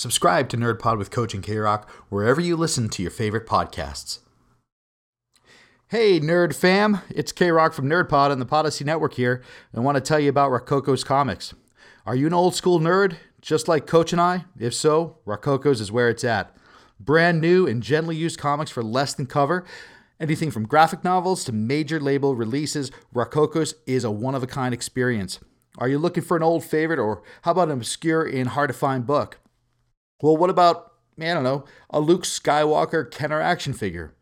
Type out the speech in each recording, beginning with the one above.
Subscribe to NerdPod with Coach and K-Rock wherever you listen to your favorite podcasts. Hey, Nerd fam! It's K-Rock from NerdPod and the Podyssey Network here. I want to tell you about Rococo's Comics. Are you an old school nerd, just like Coach and I? If so, Rococo's is where it's at. Brand new and gently used comics for less than cover. Anything from graphic novels to major label releases, Rococo's is a one of a kind experience. Are you looking for an old favorite, or how about an obscure and hard to find book? Well, what about, I don't know, a Luke Skywalker Kenner action figure?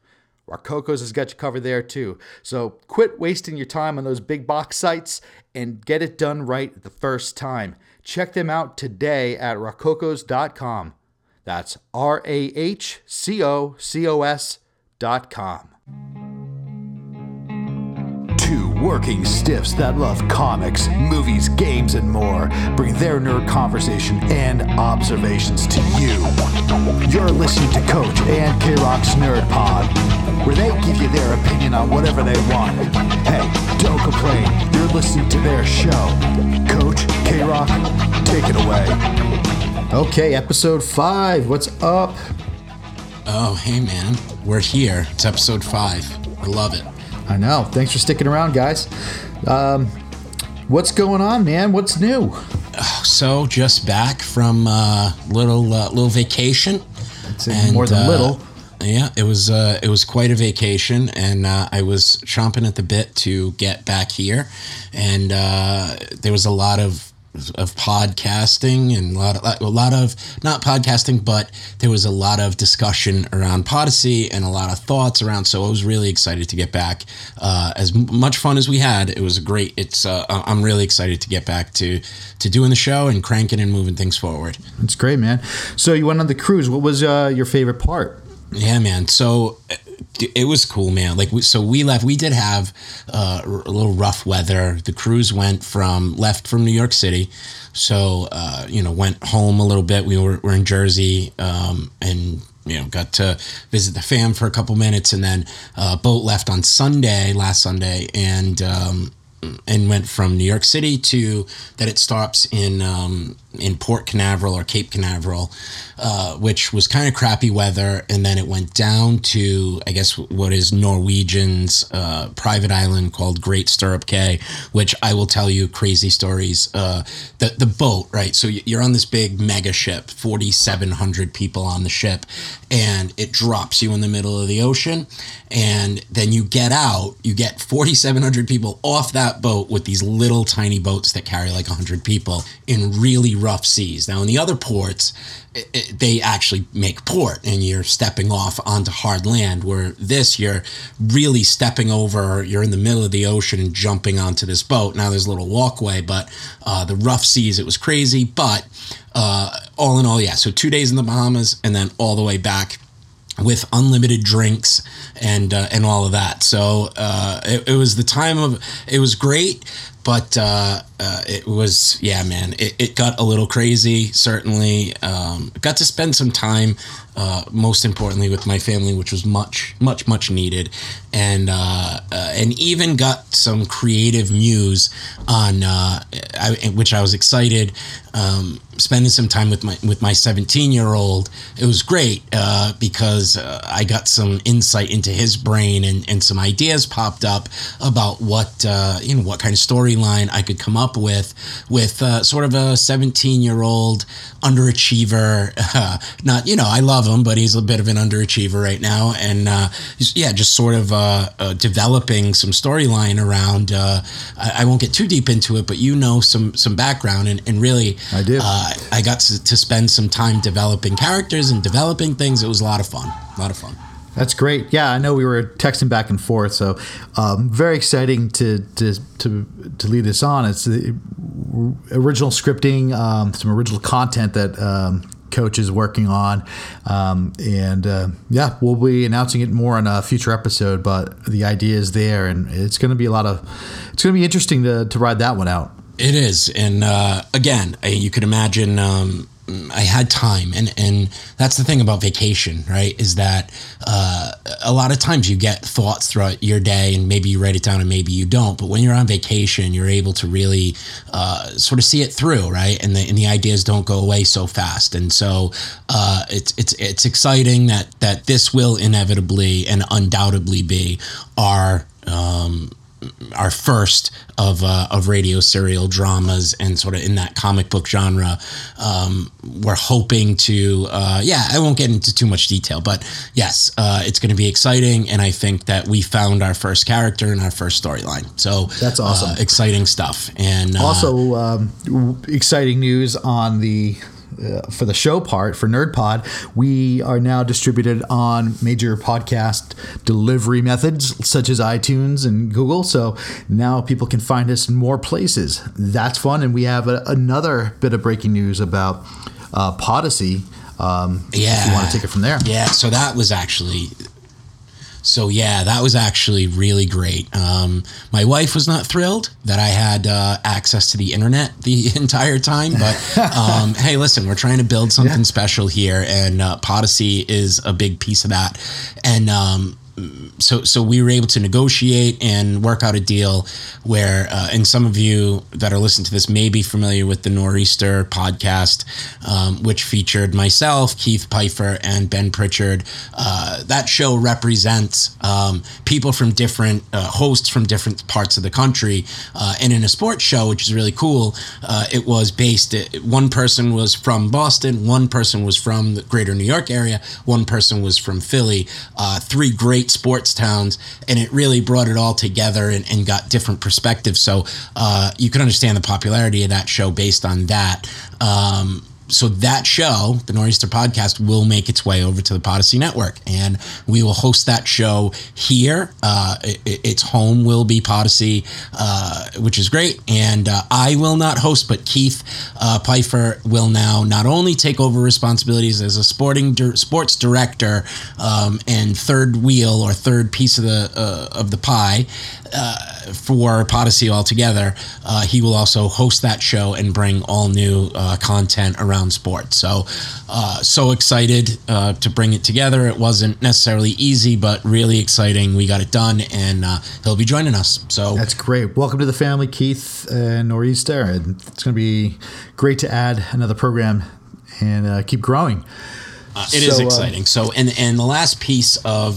Rococo's has got you covered there too. So quit wasting your time on those big box sites and get it done right the first time. Check them out today at rococos.com. That's R A H C O C O S.com. Two working stiffs that love comics, movies, games, and more bring their nerd conversation and observations to you. You're listening to Coach and K Rock's Nerd Pod, where they give you their opinion on whatever they want. Hey, don't complain. You're listening to their show. Coach K Rock, take it away. Okay, episode five. What's up? Oh, hey man, we're here. It's episode five. I love it. I know. Thanks for sticking around, guys. Um, what's going on, man? What's new? So, just back from uh, little uh, little vacation. It's more than uh, little. Yeah, it was uh, it was quite a vacation, and uh, I was chomping at the bit to get back here. And uh, there was a lot of of podcasting and a lot of a lot of not podcasting, but there was a lot of discussion around Podyssey and a lot of thoughts around. So I was really excited to get back. Uh, as much fun as we had, it was great. It's uh, I'm really excited to get back to to doing the show and cranking and moving things forward. It's great, man. So you went on the cruise. What was uh, your favorite part? Yeah, man. So it was cool, man. Like, we, so we left. We did have uh, a little rough weather. The cruise went from left from New York City, so uh, you know went home a little bit. We were, were in Jersey, um, and you know got to visit the fam for a couple minutes, and then uh, boat left on Sunday, last Sunday, and. Um, and went from New York City to that it stops in um, in Port Canaveral or Cape Canaveral, uh, which was kind of crappy weather, and then it went down to I guess what is Norwegian's uh, private island called Great Stirrup Cay, which I will tell you crazy stories. Uh, the the boat, right? So you're on this big mega ship, 4,700 people on the ship, and it drops you in the middle of the ocean, and then you get out, you get 4,700 people off that boat with these little tiny boats that carry like 100 people in really rough seas. Now, in the other ports, it, it, they actually make port and you're stepping off onto hard land, where this, you're really stepping over, you're in the middle of the ocean and jumping onto this boat. Now, there's a little walkway, but uh, the rough seas, it was crazy. But uh, all in all, yeah, so two days in the Bahamas and then all the way back with unlimited drinks and uh, and all of that. So uh, it, it, was the time of it was great, but uh, uh, it was yeah, man. It, it got a little crazy. Certainly, um, got to spend some time. Uh, most importantly, with my family, which was much, much, much needed, and uh, and even got some creative muse on I, which I was excited. Um, spending some time with my with my 17 year old it was great uh, because uh, I got some insight into his brain and, and some ideas popped up about what uh, you know what kind of storyline I could come up with with uh, sort of a 17 year old underachiever not you know I love him but he's a bit of an underachiever right now and uh, yeah just sort of uh, developing some storyline around I, I, won't get too deep into it but you know some some background and, and really I do I got to, to spend some time developing characters and developing things. It was a lot of fun. A lot of fun. That's great. Yeah, I know we were texting back and forth, so um, very exciting to, to to to lead this on. It's the original scripting, um, some original content that um, Coach is working on, um, and uh, yeah, we'll be announcing it more on a future episode. But the idea is there, and it's going to be a lot of. It's going to be interesting to to ride that one out. It is, and uh, again, you could imagine. I had time, and and that's the thing about vacation, right? Is that uh, a lot of times you get thoughts throughout your day, and maybe you write it down, and maybe you don't. But when you're on vacation, you're able to really uh, sort of see it through, right? And the and the ideas don't go away so fast, and so uh, it's it's it's exciting that that this will inevitably and undoubtedly be our um, our first of uh, of radio serial dramas and sort of in that comic book genre. Um, we're hoping to, uh, yeah, I won't get into too much detail, but yes, uh, it's going to be exciting, and I think that we found our first character and our first storyline. So That's awesome. uh, exciting stuff, and uh, Also, um, exciting news on the uh, for the show part for NerdPod, we are now distributed on major podcast delivery methods such as iTunes and Google. So now people can find us in more places. That's fun, and we have a, another bit of breaking news about uh, Podyssey. Um, if Yeah. you want to take it from there. Yeah, so that was actually so yeah, that was actually really great. Um, my wife was not thrilled that I had uh, access to the internet the entire time, but um, hey, listen, we're trying to build something Yeah. special here, and uh, Podyssey is a big piece of that. And um, so so we were able to negotiate and work out a deal where uh, and some of you that are listening to this may be familiar with the nor'easter podcast um, which featured myself keith pfeiffer and ben pritchard. Uh, that show represents um, people from different uh, hosts from different parts of the country. Uh, and in a sports show which is really cool uh, it was based one person was from boston one person was from the greater new york area one person was from philly uh, three great sports towns and it really brought it all together and, and got different perspectives. So uh, you can understand the popularity of that show based on that. Um, so that show, the Nor'easter podcast, will make its way over to the Podyssey Network, and we will host that show here. Uh, it, its home will be Podyssey, uh, which is great. And uh, I will not host, but Keith uh, Pfeiffer will now not only take over responsibilities as a sporting dir- sports director um, and third wheel or third piece of the uh, of the pie uh, for Podyssey altogether. Uh, he will also host that show and bring all new uh, content around sports. So, uh, so excited uh, to bring it together. It wasn't necessarily easy, but really exciting. We got it done, and uh, he'll be joining us. So That's great. Welcome to the family, Keith and Nor'easter. And it's going to be great to add another program and uh, keep growing. It is So, uh, exciting. so, and and the last piece of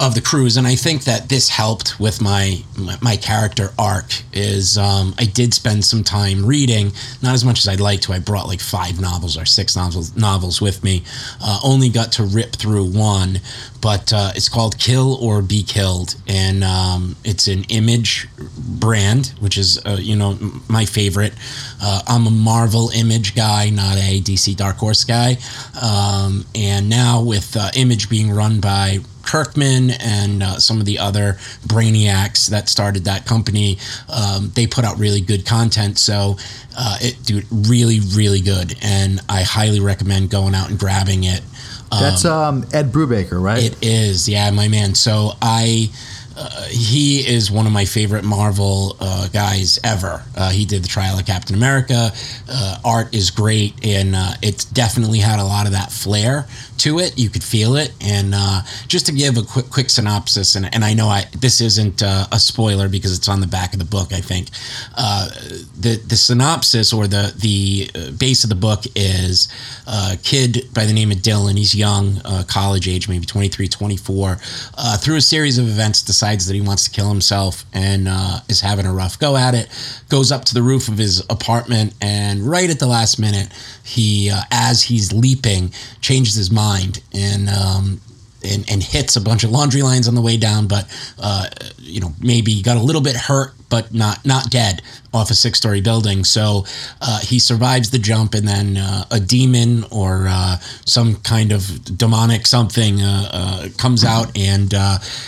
of the cruise, and I think that this helped with my my, character arc. Is um, I did spend some time reading, not as much as I'd like to. I brought like five novels or six novels novels with me. Uh, only got to rip through one, but uh, it's called Kill or Be Killed, and um, it's an image brand, which is uh, you know my favorite. Uh, I'm a Marvel image guy, not a DC Dark Horse guy, um, and now with uh, Image being run by Kirkman and uh, some of the other brainiacs that started that company, um, they put out really good content. So uh, it, dude, really, really good, and I highly recommend going out and grabbing it. That's um, Ed Brubaker, right? It is, yeah, my man. So I, uh, he is one of my favorite Marvel uh, guys ever. Uh, he did the trial of Captain America. Uh, art is great, and uh, it's definitely had a lot of that flair to it. You could feel it, and uh, just to give a quick quick synopsis, and, and I know I this isn't a spoiler because it's on the back of the book. I think the the synopsis or the the base of the book is a kid by the name of Dylan. He's young, college age, maybe 23, 24. Uh, through a series of events, decides that he wants to kill himself and uh, is having a rough go at it. Goes up to the roof of his apartment, and right at the last minute, he, uh, as he's leaping, changes his mind and. Um, and, and hits a bunch of laundry lines on the way down, but uh, you know maybe got a little bit hurt, but not not dead off a six story building. So uh, he survives the jump, and then uh, a demon or uh, some kind of demonic something uh, uh, comes out and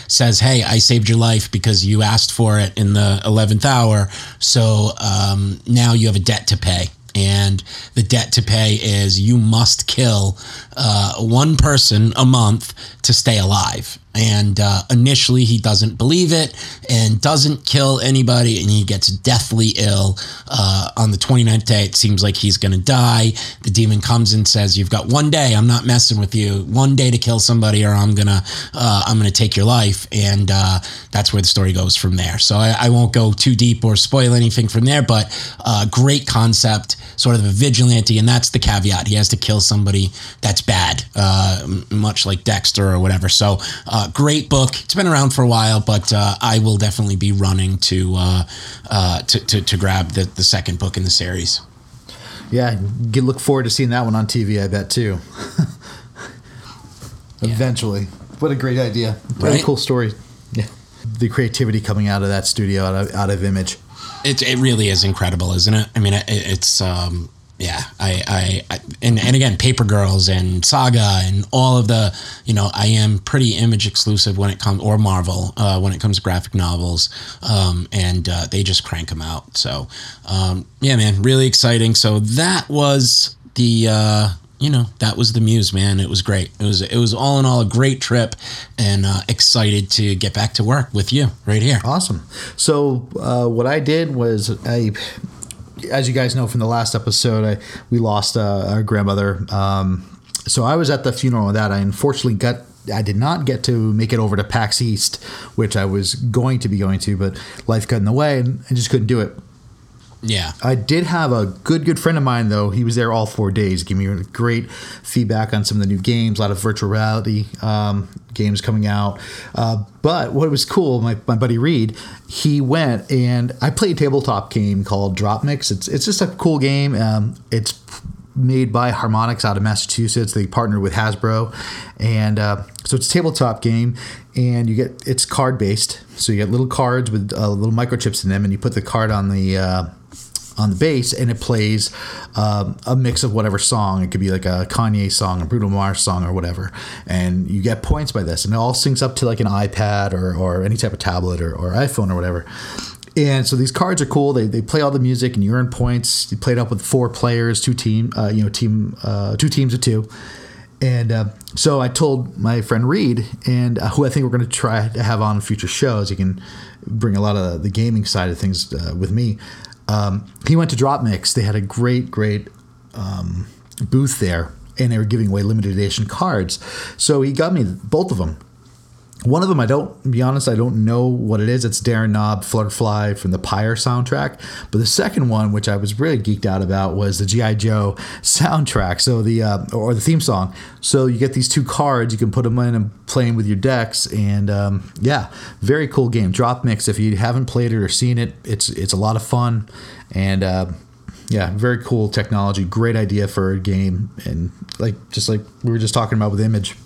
says, "Hey, I saved your life because you asked for it in the eleventh hour. So um, now you have a debt to pay." And the debt to pay is you must kill uh, one person a month to stay alive And uh, initially, he doesn't believe it and doesn't kill anybody, and he gets deathly ill. Uh, on the 29th day, it seems like he's going to die. The demon comes and says, "You've got one day. I'm not messing with you. One day to kill somebody, or I'm gonna uh, I'm gonna take your life." And uh, that's where the story goes from there. So I, I, won't go too deep or spoil anything from there, but uh, great concept, sort of a vigilante, and that's the caveat. He has to kill somebody that's bad, uh, much like Dexter or whatever. So uh, great book. It's been around for a while, but uh, I will definitely be running to, uh, uh, to, to to grab the the second book in the series. Yeah, get, look forward to seeing that one on TV. I bet too. Eventually, what a great idea! What right? a cool story. Yeah, the creativity coming out of that studio, out of, out of Image. It, it really is incredible, isn't it? I mean, it, it's um, yeah, I, I, I, and, and again, Paper Girls and Saga and all of the, you know, I am pretty image exclusive when it comes, or Marvel, uh, when it comes to graphic novels. Um, and uh, they just crank them out. So, um, yeah, man, really exciting. So that was the, uh, you know, that was the muse, man. It was great. It was, it was all in all a great trip and uh, excited to get back to work with you right here. Awesome. So, uh, what I did was I, as you guys know from the last episode, I, we lost uh, our grandmother. Um, so I was at the funeral of that. I unfortunately got I did not get to make it over to PAX East, which I was going to be going to, but life got in the way and I just couldn't do it. Yeah. I did have a good, good friend of mine, though. He was there all four days, giving me great feedback on some of the new games, a lot of virtual reality um, games coming out. Uh, but what was cool, my, my buddy Reed, he went and I played a tabletop game called Drop Mix. It's, it's just a cool game. Um, it's made by Harmonix out of Massachusetts. They partnered with Hasbro, and uh, so it's a tabletop game. And you get it's card based, so you get little cards with uh, little microchips in them, and you put the card on the uh, on the base and it plays um, a mix of whatever song. It could be like a Kanye song, a Bruno Mars song, or whatever. And you get points by this. And it all syncs up to like an iPad or, or any type of tablet or, or iPhone or whatever. And so these cards are cool. They, they play all the music and you earn points. You play it up with four players, two team, uh, you know, team, uh, two teams of two. And uh, so I told my friend Reed, and uh, who I think we're going to try to have on future shows. He can bring a lot of the gaming side of things uh, with me. Um, he went to Drop Mix. They had a great, great um, booth there, and they were giving away limited edition cards. So he got me both of them. One of them, I don't be honest, I don't know what it is. It's Darren Korb Flutterfly from the Pyre soundtrack. But the second one, which I was really geeked out about, was the GI Joe soundtrack. So the uh, or the theme song. So you get these two cards, you can put them in and play them with your decks, and um, yeah, very cool game. Drop Mix. If you haven't played it or seen it, it's it's a lot of fun, and uh, yeah, very cool technology. Great idea for a game, and like just like we were just talking about with Image.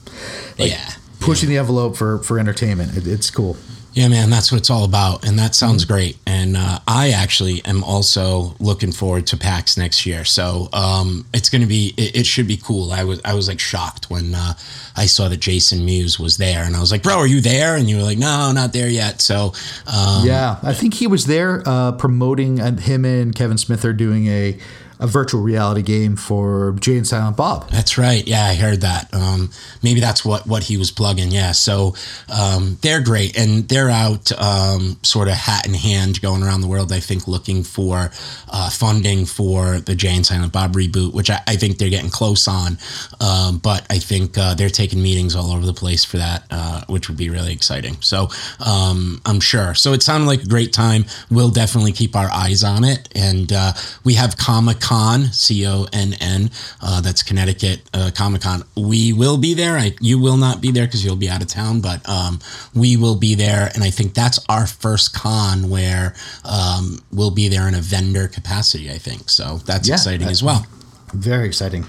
Like, yeah pushing the envelope for for entertainment. It, it's cool. Yeah, man, that's what it's all about, and that sounds mm-hmm. great. And uh, I actually am also looking forward to PAX next year, so um, it's going to be it, it, should be cool. I was I was like shocked when uh, I saw that Jason Mewes was there, and I was like, "Bro, are you there?" And you were like, "No, not there yet." So um, yeah, I think he was there uh, promoting, him and Kevin Smith are doing a a virtual reality game for Jay and Silent Bob. That's right. Yeah, I heard that. Um, maybe that's what what he was plugging. Yeah. So um, they're great, and they're out um, sort of hat in hand, going around the world. I think looking for uh, funding for the Jay and Silent Bob reboot, which I, I think they're getting close on. Um, but I think uh, they're taking meetings all over the place for that, uh, which would be really exciting. So um, I'm sure. So it sounded like a great time. We'll definitely keep our eyes on it, and uh, we have Comic Con, C O N N. Uh, that's Connecticut uh, Comic Con. We will be there. I, you will not be there because you'll be out of town, but um, we will be there. And I think that's our first con where um, we'll be there in a vendor capacity, I think. So that's yeah, exciting as well. Very exciting.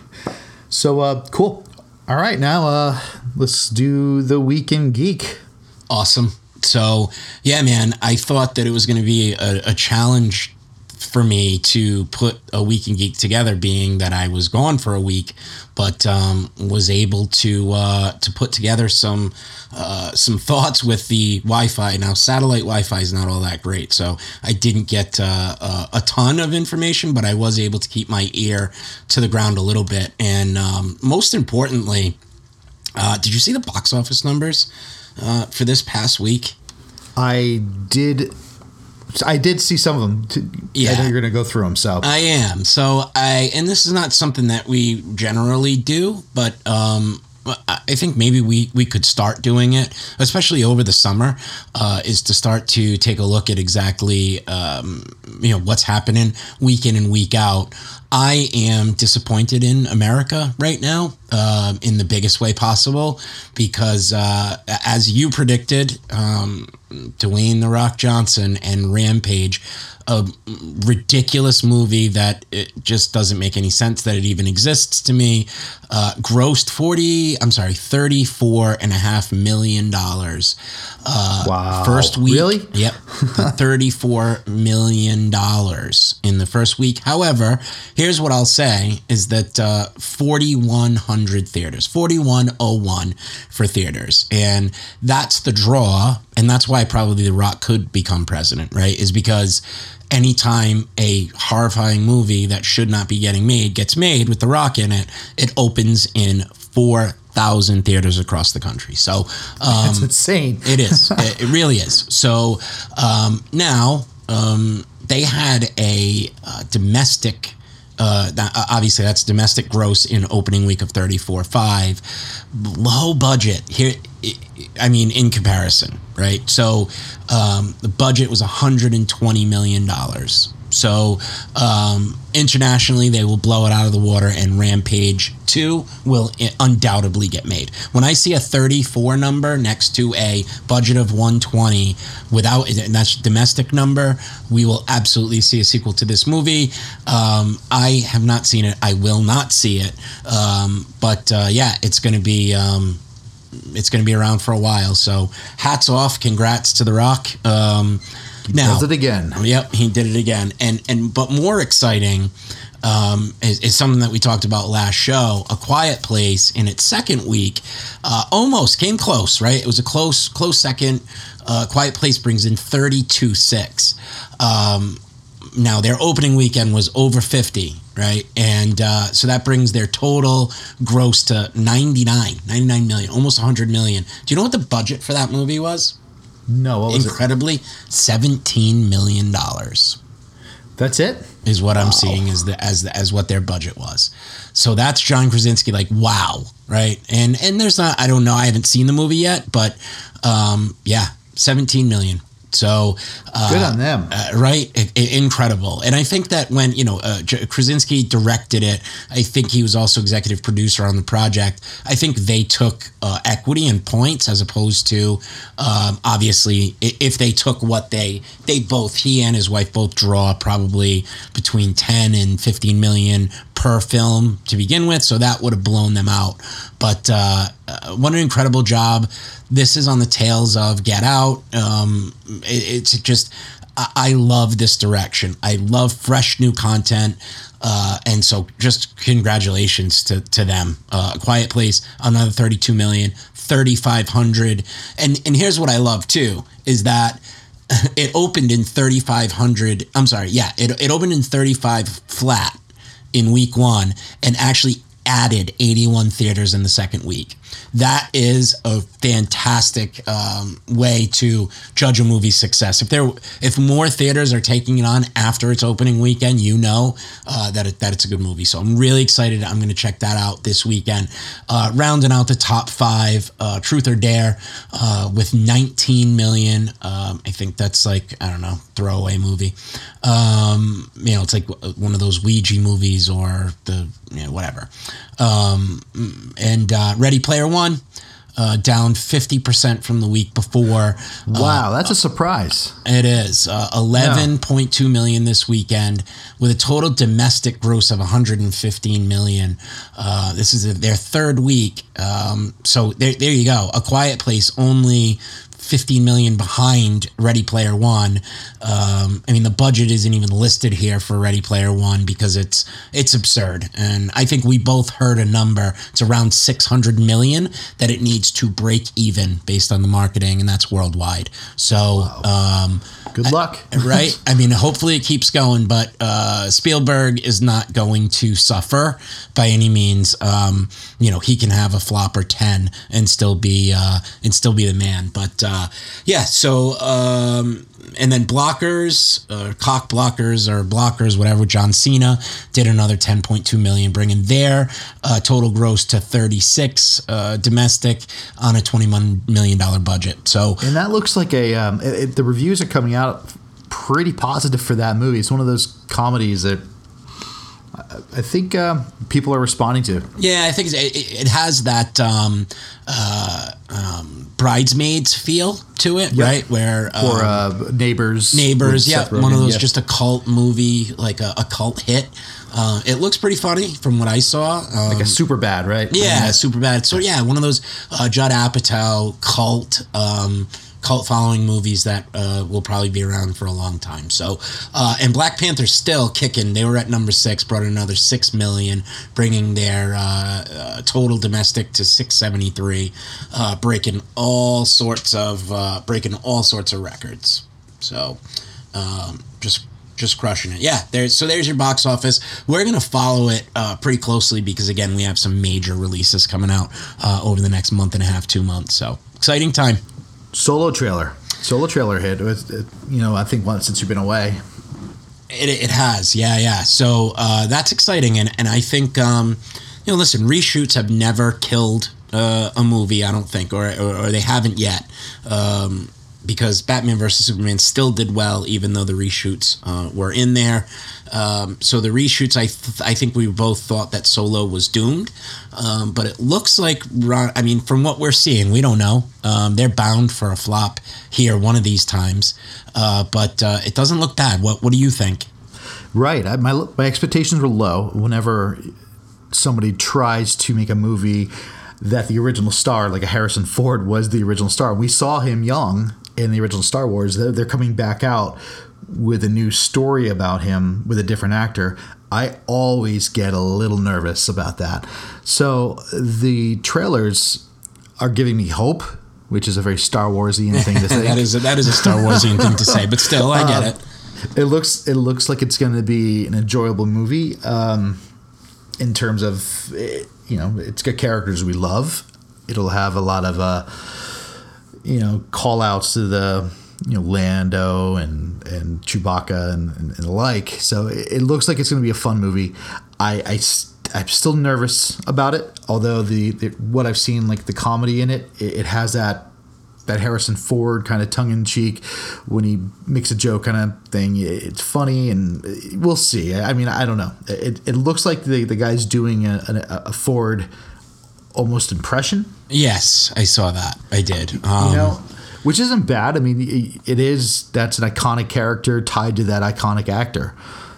So uh, cool. All right, now uh, let's do the week in geek. Awesome. So yeah, man, I thought that it was going to be a, a challenge for me to put a week in geek together being that I was gone for a week but um, was able to uh, to put together some uh, some thoughts with the Wi-Fi. Now, satellite Wi-Fi is not all that great, so I didn't get uh, uh, a ton of information, but I was able to keep my ear to the ground a little bit. And um, most importantly, uh, did you see the box office numbers? uh, for this past week? I did. I did see some of them. Yeah, I know you're going to go through them. So I am. So I, and this is not something that we generally do, but um, I think maybe we, we could start doing it, especially over the summer, uh, is to start to take a look at exactly um, you know what's happening week in and week out. I am disappointed in America right now uh, in the biggest way possible because, uh, as you predicted, um, Dwayne the Rock Johnson and Rampage a ridiculous movie that it just doesn't make any sense that it even exists to me. Uh, grossed 40, I'm sorry, 34 and a half million dollars. Uh, wow. First week. Really? Yep. 34 million dollars in the first week. However, here's what I'll say is that uh, 4,100 theaters, 4,101 for theaters. And that's the draw. And that's why probably The Rock could become president, right? Is because anytime a horrifying movie that should not be getting made gets made with The Rock in it, it opens in four thousand theaters across the country. So um, that's insane. it is. It, it, really is. So um, now um, they had a uh, domestic. Uh, obviously, that's domestic gross in opening week of 34 5. Low budget. Here, I mean, in comparison, right? So um, the budget was $120 million. So um, internationally, they will blow it out of the water, and Rampage 2 will undoubtedly get made. When I see a 34 number next to a budget of 120 without, and that's domestic number, we will absolutely see a sequel to this movie. Um, I have not seen it. I will not see it. Um, but uh, yeah, it's going to be um, it's going to be around for a while. So hats off, congrats to The Rock. Um, now, does it again. Yep, he did it again. And and but more exciting um, is, is, something that we talked about last show. A Quiet Place in its second week uh, almost came close. Right, it was a close close second. Uh, Quiet Place brings in thirty two six. Um, now their opening weekend was over 50 right? And uh, so that brings their total gross to 99 99 million almost 100 million. Do you know what the budget for that movie was? No what was incredibly it? 17 million dollars. That's it? Is what wow. i'm seeing as the as the, as what their budget was. So that's john krasinski like wow right? And and there's not i don't know i haven't seen the movie yet but um yeah 17 million so uh, good on them, uh, right? It, incredible. And I think that when you know uh, Krasinski directed it, I think he was also executive producer on the project. I think they took uh, equity and points as opposed to um, obviously if they took what they they both he and his wife both draw probably between ten and fifteen million per film to begin with, so that would have blown them out. But uh, uh, what an incredible job! This is on the tails of Get Out. Um, it, it's just I, love this direction. I love fresh new content. Uh, and so just congratulations to, to them. Uh, Quiet Place, another 32 million, 3,500. And, and here's what I love too, is that it opened in 3,500. I'm sorry. Yeah. It, it opened in 35 flat in week one and actually added 81 theaters in the second week. That is a fantastic um, way to judge a movie's success. If there, if more theaters are taking it on after its opening weekend, you know uh, that it, that it's a good movie. So I'm really excited. I'm going to check that out this weekend. Uh, rounding out the top five, uh, Truth or Dare, uh, with 19 million. Um, I think that's like I don't know, throwaway movie. Um, you know, it's like one of those Ouija movies or the you know, whatever. Um, and uh, Ready Player One. Uh, down 50% from the week before. Wow, uh, that's a surprise. It is. Uh, 11.2 yeah. million this weekend with a total domestic gross of 115 million. Uh, this is their third week. Um, so there, there you go. A Quiet Place only 15 million behind Ready Player One. Um, I mean, the budget isn't even listed here for Ready Player One because it's it's absurd. And I think we both heard a number. It's around 600 million that it needs to break even based on the marketing, and that's worldwide. So. Wow. Um, Good luck. right? I mean, hopefully it keeps going, but uh, Spielberg is not going to suffer by any means. Um, you know, he can have a flop or ten and still be uh, and still be the man. But uh, yeah, so um, and then blockers, uh, cock blockers or blockers, whatever. John Cena did another 10.2 million, bringing their uh, total gross to 36 uh, domestic on a 21 million dollar budget. So And that looks like a. Um, it, it- the reviews are coming out pretty positive for that movie. It's one of those comedies that I, think um, people are responding to. Yeah, I think it, it has that um, uh, um, bridesmaids feel to it, Yep. right? Where um, Or uh, neighbors. neighbors, yeah, one of those yeah. just a cult movie, like a, a cult hit. Uh, it looks pretty funny from what I saw. Um, like a super bad, right? yeah, super bad. So yeah, one of those uh, Judd Apatow cult um, cult following movies that uh, will probably be around for a long time. So uh, and Black Panther's still kicking. They were at number six, brought another six million, bringing their uh, uh, total domestic to six seventy three, uh, breaking all sorts of uh, breaking all sorts of records. So um, just just crushing it. Yeah, there's so there's your box office. We're gonna follow it uh, pretty closely because again, we have some major releases coming out uh, over the next month and a half, two months. So exciting time. Solo trailer. Solo trailer hit. It, you know, I think once since you've been away. It, it has, yeah, yeah. So uh, that's exciting, and and I think um, you know, listen, reshoots have never killed uh, a movie. I don't think, or or, or they haven't yet. Um, because Batman versus Superman still did well, even though the reshoots uh, were in there. Um, so the reshoots, I th- I think we both thought that Solo was doomed, um, but it looks like Ron. I mean, from what we're seeing, we don't know. Um, they're bound for a flop here one of these times, uh, but uh, it doesn't look bad. What What do you think? Right. I, my my expectations were low whenever somebody tries to make a movie that the original star, like a Harrison Ford, was the original star. We saw him young in the original Star Wars. They're, they're coming back out with a new story about him with a different actor. I always get a little nervous about that. So the trailers are giving me hope, which is a very Star Warsian thing to say. that is a, that is a Star Warsian thing to say, but still, I get it. it looks it looks like it's going to be an enjoyable movie um, in terms of eh, you know it's got characters we love it'll have a lot of uh, you know call outs to the you know Lando and and Chewbacca and, and, and the like so it, it looks like it's going to be a fun movie I, I I'm still nervous about it although the, the what I've seen like the comedy in it it, it has that that Harrison Ford kind of tongue in cheek when he makes a joke kind of thing. It's funny, and we'll see. I mean, I don't know. It, it looks like the, the guy's doing a, a, a Ford almost impression, Yes, I saw that. I did. Um, you know, which isn't bad. I mean, it- it is that's an iconic character tied to that iconic actor.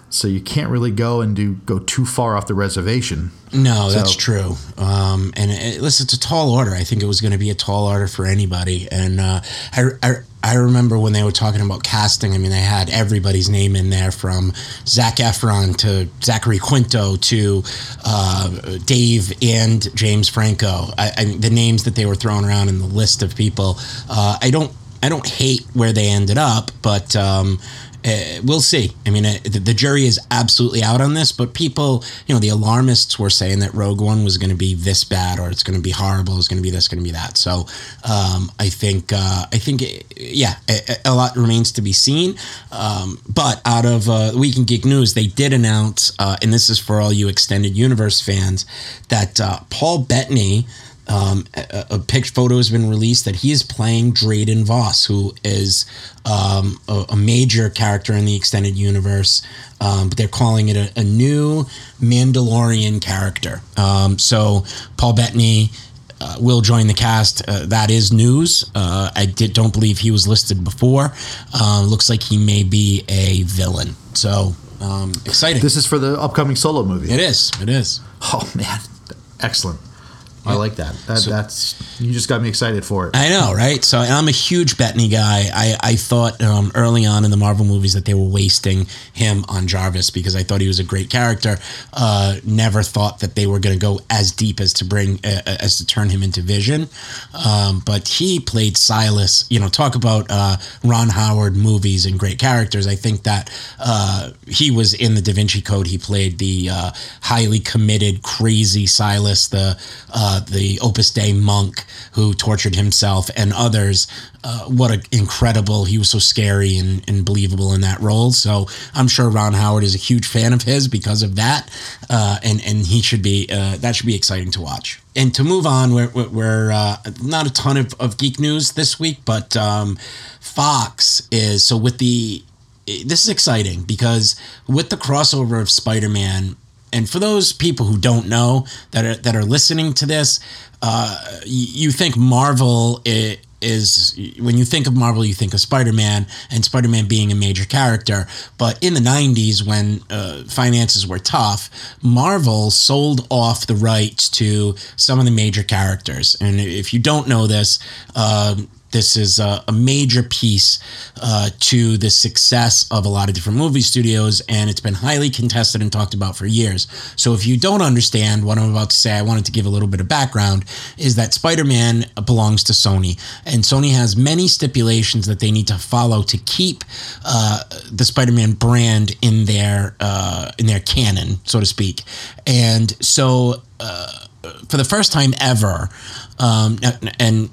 So you can't really go and do go too far off the reservation. No, that's true. Um, and it, listen, it's a tall order. I think it was going to be a tall order for anybody. And uh, I, I, I remember when they were talking about casting. I mean, they had everybody's name in there from Zac Efron to Zachary Quinto to uh, Dave and James Franco. I, I the names that they were throwing around in the list of people. Uh, I don't, I don't hate where they ended up, but. Um, uh, we'll see. I mean, uh, the, the jury is absolutely out on this, but people, you know, the alarmists were saying that Rogue One was going to be this bad, or it's going to be horrible, it's going to be this, going to be that. So, um, I think, uh, I think, uh, yeah, a, a lot remains to be seen. Um, but out of uh, Week in Geek News, they did announce, uh, and this is for all you extended universe fans, that uh, Paul Bettany um, a, a picture photo has been released that he is playing Dryden Vos, who is um, a, a major character in the extended universe. Um, but they're calling it a, a new Mandalorian character. Um, so Paul Bettany. Uh, will join the cast. Uh, that is news. Uh, I did don't believe he was listed before. Uh, looks like he may be a villain. So um, exciting. This is for the upcoming solo movie. it is. It is. Oh man, excellent. I like that. that that's you just got me excited for it. I know, right? So I'm a huge Bettany guy. I, I thought um, early on in the Marvel movies that they were wasting him on Jarvis because I thought he was a great character. Uh, never thought that they were going to go as deep as to bring uh, as to turn him into Vision. Um, but he played Silas. You know, talk about uh, Ron Howard movies and great characters. I think that uh, he was in the Da Vinci Code. He played the uh, highly committed, crazy Silas, the uh, the Opus Dei monk who tortured himself and others. Uh, what an incredible! He was so scary and, and believable in that role. So I'm sure Ron Howard is a huge fan of his because of that, uh, and and he should be uh, that should be exciting to watch. And to move on, we're, we're uh, not a ton of, of geek news this week, but um, Fox is so with the this is exciting because with the crossover of Spider-Man, and for those people who don't know that are that are listening to this, uh, you think Marvel is when you think of Marvel, you think of Spider Man and Spider Man being a major character. But in the 90s, when uh, finances were tough, Marvel sold off the rights to some of the major characters. And if you don't know this, uh, this is a, a major piece uh, to the success of a lot of different movie studios, and it's been highly contested and talked about for years. So, if you don't understand what I'm about to say, I wanted to give a little bit of background is that Spider Man belongs to Sony, and Sony has many stipulations that they need to follow to keep uh, the Spider Man brand in their, uh, in their canon, so to speak. And so, uh, for the first time ever, um, and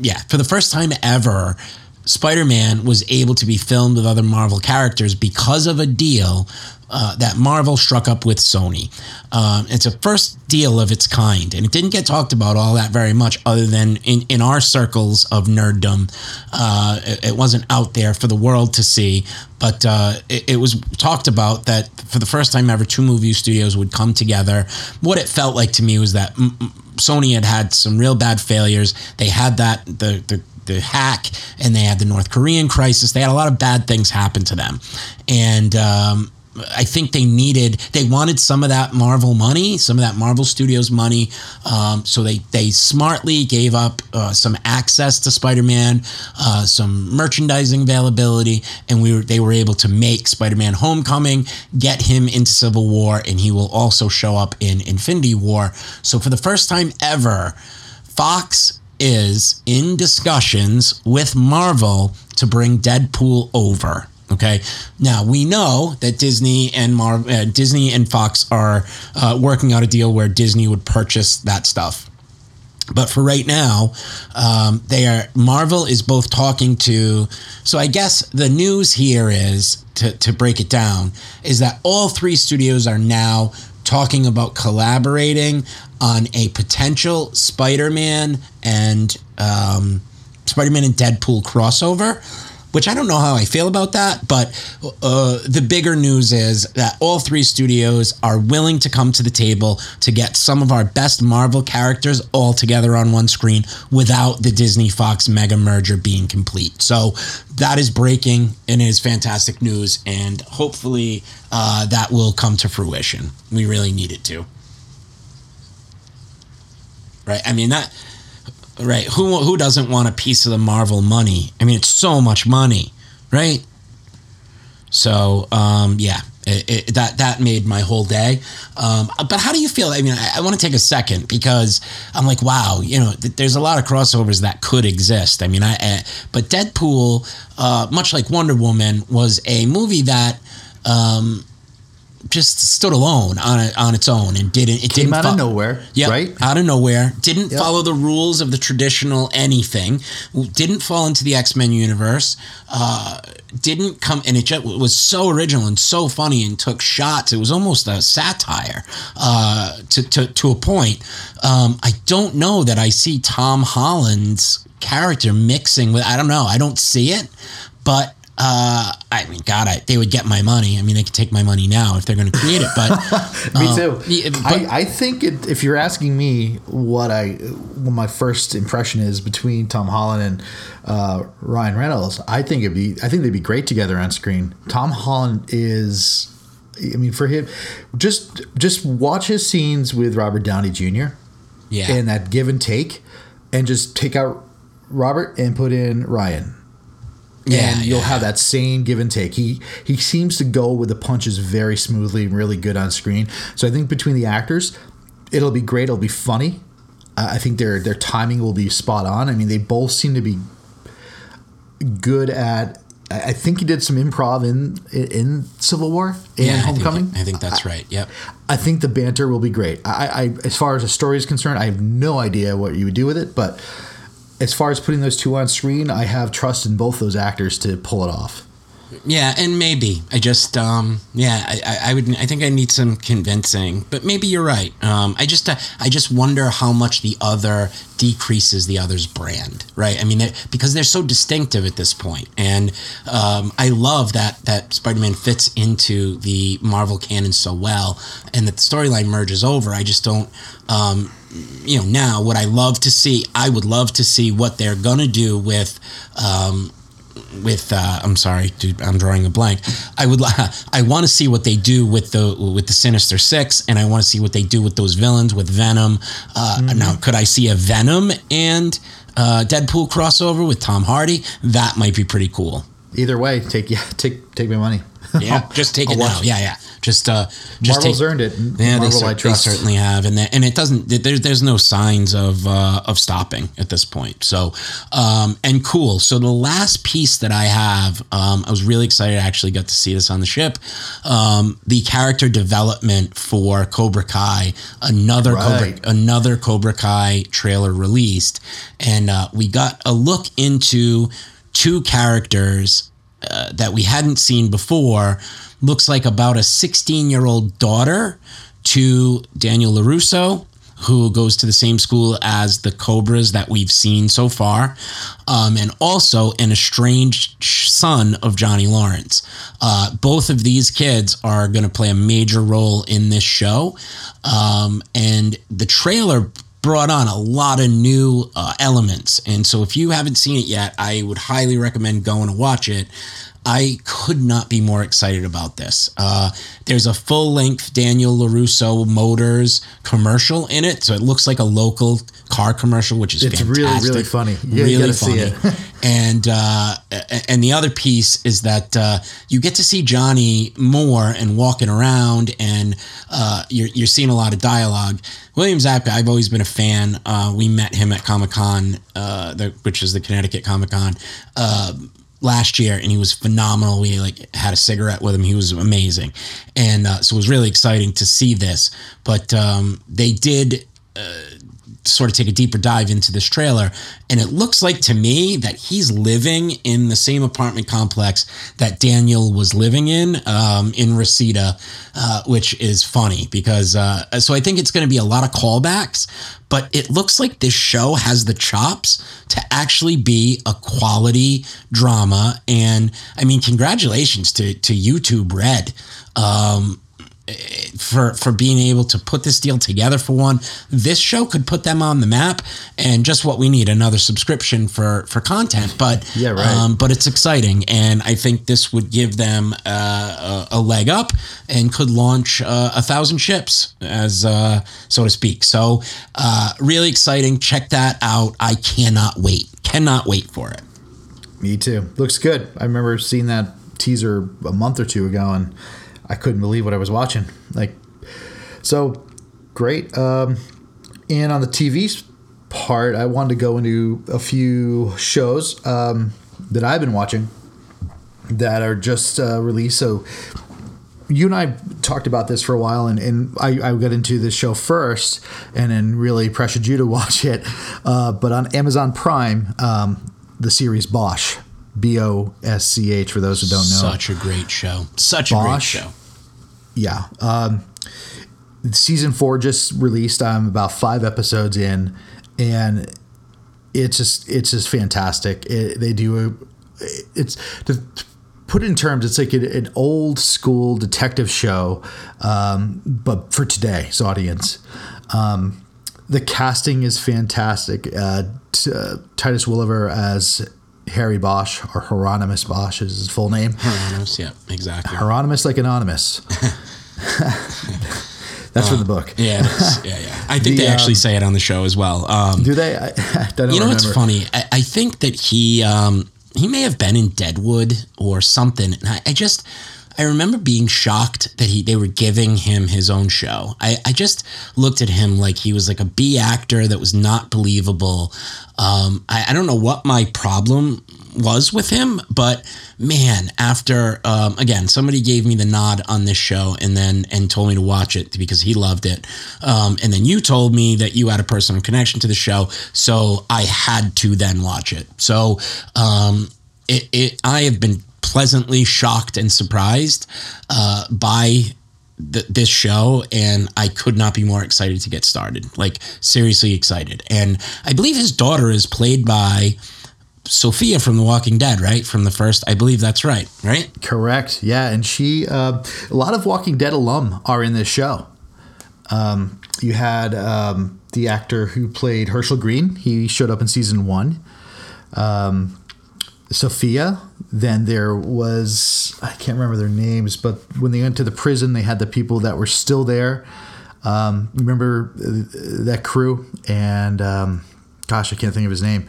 yeah, for the first time ever, Spider Man was able to be filmed with other Marvel characters because of a deal uh, that Marvel struck up with Sony. Um, it's a first deal of its kind, and it didn't get talked about all that very much, other than in, in our circles of nerddom. Uh, it, it, wasn't out there for the world to see, but uh, it, it, was talked about that for the first time ever, two movie studios would come together. What it felt like to me was that. M- Sony had had some real bad failures. They had that the the the hack and they had the North Korean crisis. They had a lot of bad things happen to them, and um, I think they needed they wanted some of that Marvel money, some of that Marvel Studios money. Um, so they they smartly gave up uh, some access to Spider Man, uh, some merchandising availability, and we were they were able to make Spider Man Homecoming, get him into Civil War, and he will also show up in Infinity War. So for the first time ever, Fox is in discussions with Marvel to bring Deadpool over. Okay. Now we know that Disney and Mar- uh, Disney and Fox are uh, working out a deal where Disney would purchase that stuff. But for right now, um, they are Marvel is both talking to. So I guess the news here is to to break it down is that all three studios are now talking about collaborating on a potential Spider-Man and um, Spider-Man and Deadpool crossover which I don't know how I feel about that. But uh, the bigger news is that all three studios are willing to come to the table to get some of our best Marvel characters all together on one screen without the Disney Fox mega merger being complete. So that is breaking and is fantastic news. And hopefully uh, that will come to fruition. We really need it to. Right? I mean, that right? Who who doesn't want a piece of the Marvel money? I mean, it's so much money, right? So um, yeah, it, it, that that made my whole day. Um, but how do you feel? I mean, I, I want to take a second because I'm like, wow, you know, th- there's a lot of crossovers that could exist. I mean, I, I but Deadpool, uh, much like Wonder Woman, was a movie that. Um, just stood alone on it on its own and didn't it came didn't out fo- of nowhere yep, right? out of nowhere. Didn't yep. follow the rules of the traditional anything. Didn't fall into the x-men universe. Uh, didn't come and it just was so original and so funny and took shots. It was almost a satire uh, to, to, to a point. Um, i don't know that i see tom holland's character mixing with i don't know. I don't see it but uh, I mean, God, I, they would get my money. I mean, they could take my money now if they're going to create it. But me uh, too. But, I, I think it, if you're asking me what I what my first impression is between Tom Holland and uh, Ryan Reynolds, I think it'd be I think they'd be great together on screen. Tom Holland is, I mean, for him, just just watch his scenes with Robert Downey Jr. Yeah. and that give and take, and just take out Robert and put in Ryan. Yeah, and you'll yeah. have that same give and take. He he seems to go with the punches very smoothly, and really good on screen. So I think between the actors, it'll be great. It'll be funny. Uh, I think their their timing will be spot on. I mean, they both seem to be good at. I I think he did some improv in in Civil War and Yeah, I think- Homecoming. I think, that's right. Yep. I think the banter will be great. I, I, as far as the story is concerned, I have no idea what you would do with it, but as far as putting those two on screen, I have trust in both those actors to pull it off. Yeah, and maybe I just um yeah I, I would I think I need some convincing, but maybe you're right. Um, I just uh, I just wonder how much the other decreases the other's brand, right? I mean, they- because they're so distinctive at this point, and um, I love that that Spider-Man fits into the Marvel canon so well, and that the storyline merges over. I just don't. Um, you know, now what I love to see, I would love to see what they're gonna do with um, with uh, I'm sorry, dude, I'm drawing a blank. I would I want to see what they do with the with the Sinister Six, and I want to see what they do with those villains with Venom. Uh, Now, could I see a Venom and uh, Deadpool crossover with Tom Hardy? That might be pretty cool. Either way, take yeah, take take my money. Yeah, just take it now. Yeah, yeah. Just uh, just Marvel's take, earned it. Yeah, they, Marvel, cer- I they certainly have, and that, and it doesn't. There's there's no signs of uh, of stopping at this point. So, um, and cool. So the last piece that I have, um, I was really excited. I actually got to see this on the ship. Um, the character development for Cobra Kai, another Right. Cobra, another Cobra Kai trailer released, and uh, we got a look into two characters uh, that we hadn't seen before. Looks like about a 16 year old daughter to Daniel LaRusso, who goes to the same school as the Cobras that we've seen so far, um, and also an estranged son of Johnny Lawrence. Uh, both of these kids are going to play a major role in this show. Um, and the trailer brought on a lot of new uh, elements. And so if you haven't seen it yet, I would highly recommend going to watch it. I could not be more excited about this. Uh, there's a full length Daniel LaRusso Motors commercial in it. So it looks like a local car commercial, which is It's really, fantastic. really funny. You really funny. it. and uh, and the other piece is that uh, you get to see Johnny more and walking around, and uh, you're you're seeing a lot of dialogue. William Zabka, I've always been a fan. Uh, we met him at Comic Con, uh, which is the Connecticut Comic Con. Uh, last year and he was phenomenal. We like had a cigarette with him. He was amazing. And uh, so it was really exciting to see this. But um, they did sort of take a deeper dive into this trailer and it looks like to me that he's living in the same apartment complex that daniel was living in um, in reseda uh, which is funny because uh, so i think it's going to be a lot of callbacks but it looks like this show has the chops to actually be a quality drama. And i mean congratulations to to youtube red. Um, for for being able to put this deal together for one. This show could put them on the map and just what we need another subscription for for content but Yeah, right. um, but it's exciting. And i think this would give them uh, a, a leg up and could launch uh, a thousand ships as uh, so to speak. So uh, really exciting. Check that out. I cannot wait. Cannot wait for it. Me too. Looks good. I remember seeing that teaser a month or two ago, and I couldn't believe what I was watching. Like, so great. Um, and on the TV part, I wanted to go into a few shows um, that I've been watching that are just uh, released. So you and I talked about this for a while, and, and I, I got into this show first, and then really pressured you to watch it. Uh, but on Amazon Prime, um, the series Bosch, B O S C H, for those who don't know, such a great show such a great show yeah. Um, season four just released. I'm about five episodes in, and it's just it's just fantastic. It, they do a it's to put it in terms. It's like an, old school detective show, um, but for today's audience. Um, the casting is fantastic. Uh, t- uh, Titus Welliver as Harry Bosch or Hieronymus Bosch is his full name. Hieronymus, yeah exactly Hieronymus like anonymous. That's from the book. Yeah, it is. yeah, yeah. I think The, they actually um, say it on the show as well. Um, Do they? I, I don't you know what's funny? I, I think that he um, he may have been in Deadwood or something. And I, I just I remember being shocked that he they were giving him his own show. I, I just looked at him like he was like a B actor that was not believable. Um, I, I don't know what my problem was with him, but man, after um, again, somebody gave me the nod on this show and then and told me to watch it because he loved it, um, and then you told me that you had a personal connection to the show, so I had to then watch it. So um, it, it I have been pleasantly shocked and surprised uh, by th- this show and I could not be more excited to get started. Like seriously excited. And I believe his daughter is played by Sophia from The Walking Dead, right? From the first, I believe that's right, right? Correct. Yeah, and she, uh, a lot of Walking Dead alum are in this show. Um, you had um, the actor who played Hershel Greene. He showed up in season one. Um, Sophia. Then there was I can't remember their names, but when they went to the prison, they had the people that were still there. Um, remember uh, that crew? And um, gosh, I can't think of his name.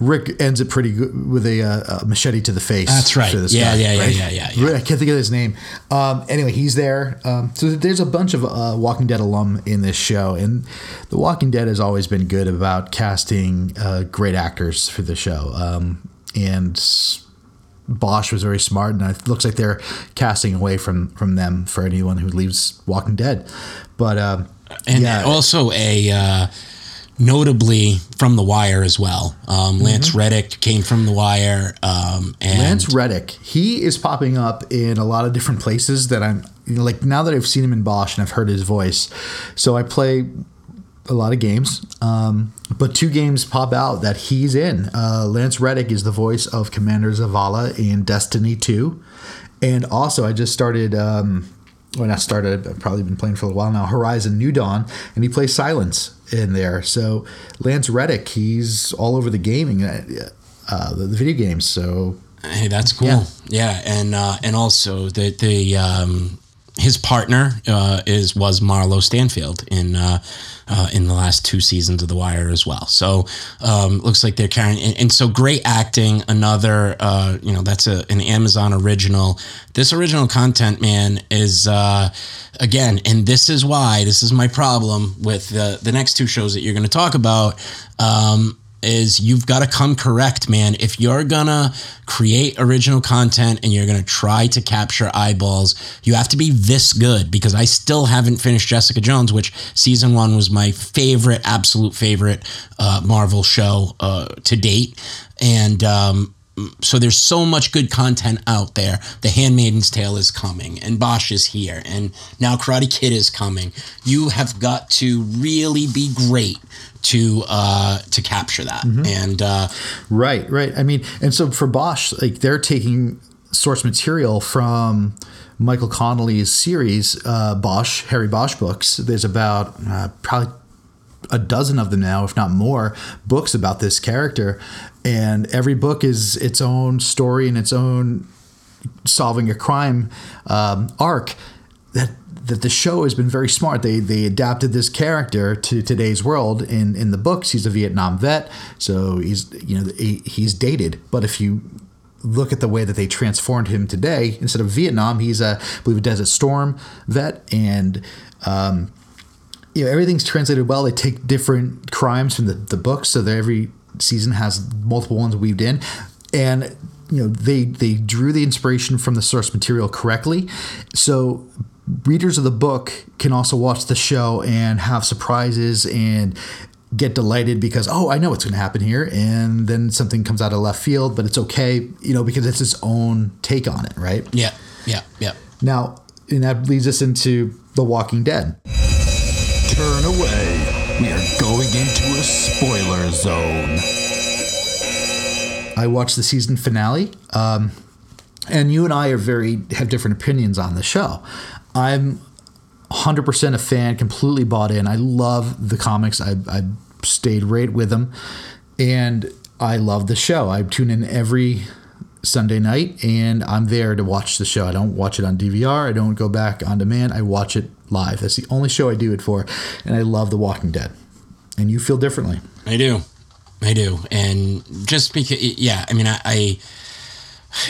Rick ends it pretty good with a, uh, a machete to the face. That's right. for this Yeah, guy, yeah, yeah, right? yeah, yeah, yeah. I can't think of his name. Um, anyway, he's there. Um, so there's a bunch of uh, Walking Dead alum in this show, and The Walking Dead has always been good about casting uh, great actors for the show. Um, and Bosch was very smart, and it looks like they're casting away from from them for anyone who leaves Walking Dead. But um, And yeah, also a uh, notably from The Wire as well. Um, Lance Reddick came from The Wire. Um, and Lance Reddick, he is popping up in a lot of different places that I'm like now that I've seen him in Bosch and I've heard his voice. So I play a lot of games, um, but two games pop out that he's in. Uh, Lance Reddick is the voice of Commander Zavala in Destiny 2. And also, I just started. Um, when I started, I've probably been playing for a while now. Horizon New Dawn, and he plays Silence in there. So Lance Reddick, he's all over the gaming, uh, uh, the, the video games. So Hey, that's cool. Yeah. Yeah, and uh, and also the the um, his partner uh, is was Marlo Stanfield in uh, uh, in the last two seasons of The Wire as well. So um, looks like they're carrying and, and so great acting. Another uh, you know that's a an Amazon original. This original content, man, is uh, again, and this is why this is my problem with the the next two shows that you're going to talk about. Um, is you've got to come correct, man. If you're gonna create original content and you're gonna try to capture eyeballs, you have to be this good because I still haven't finished Jessica Jones, which season one was my favorite, absolute favorite uh, Marvel show uh, to date. And um, so there's so much good content out there. The Handmaiden's Tale is coming, and Bosch is here, and now Karate Kid is coming. You have got to really be great to uh, to capture that. And uh, Right, right. I mean, and so for Bosch, like they're taking source material from Michael Connelly's series, uh, Bosch, Harry Bosch books. There's about uh, probably a dozen of them now, if not more, books about this character. And every book is its own story and its own solving a crime um, arc that that the show has been very smart. They they adapted this character to today's world. In in the books, he's a Vietnam vet, so he's you know he, he's dated. But if you look at the way that they transformed him today, instead of Vietnam, he's a I believe a Desert Storm vet, and um, you know everything's translated well. They take different crimes from the, the books, so that every season has multiple ones weaved in, and you know they they drew the inspiration from the source material correctly. So readers of the book can also watch the show and have surprises and get delighted because oh I know what's going to happen here, and then something comes out of left field, but it's okay, you know, because it's its own take on it, right? yeah, yeah, yeah. Now, and that leads us into The Walking Dead. Turn away. We are going into a spoiler zone. I watched the season finale, um, and you and I are very have different opinions on the show. I'm 100% a fan, completely bought in. I love the comics. I, I stayed right with them, and I love the show. I tune in every Sunday night, and I'm there to watch the show. I don't watch it on DVR. I don't go back on demand. I watch it live. That's the only show I do it for, and I love The Walking Dead. And you feel differently. I do. I do. And just because, yeah, I mean, I, I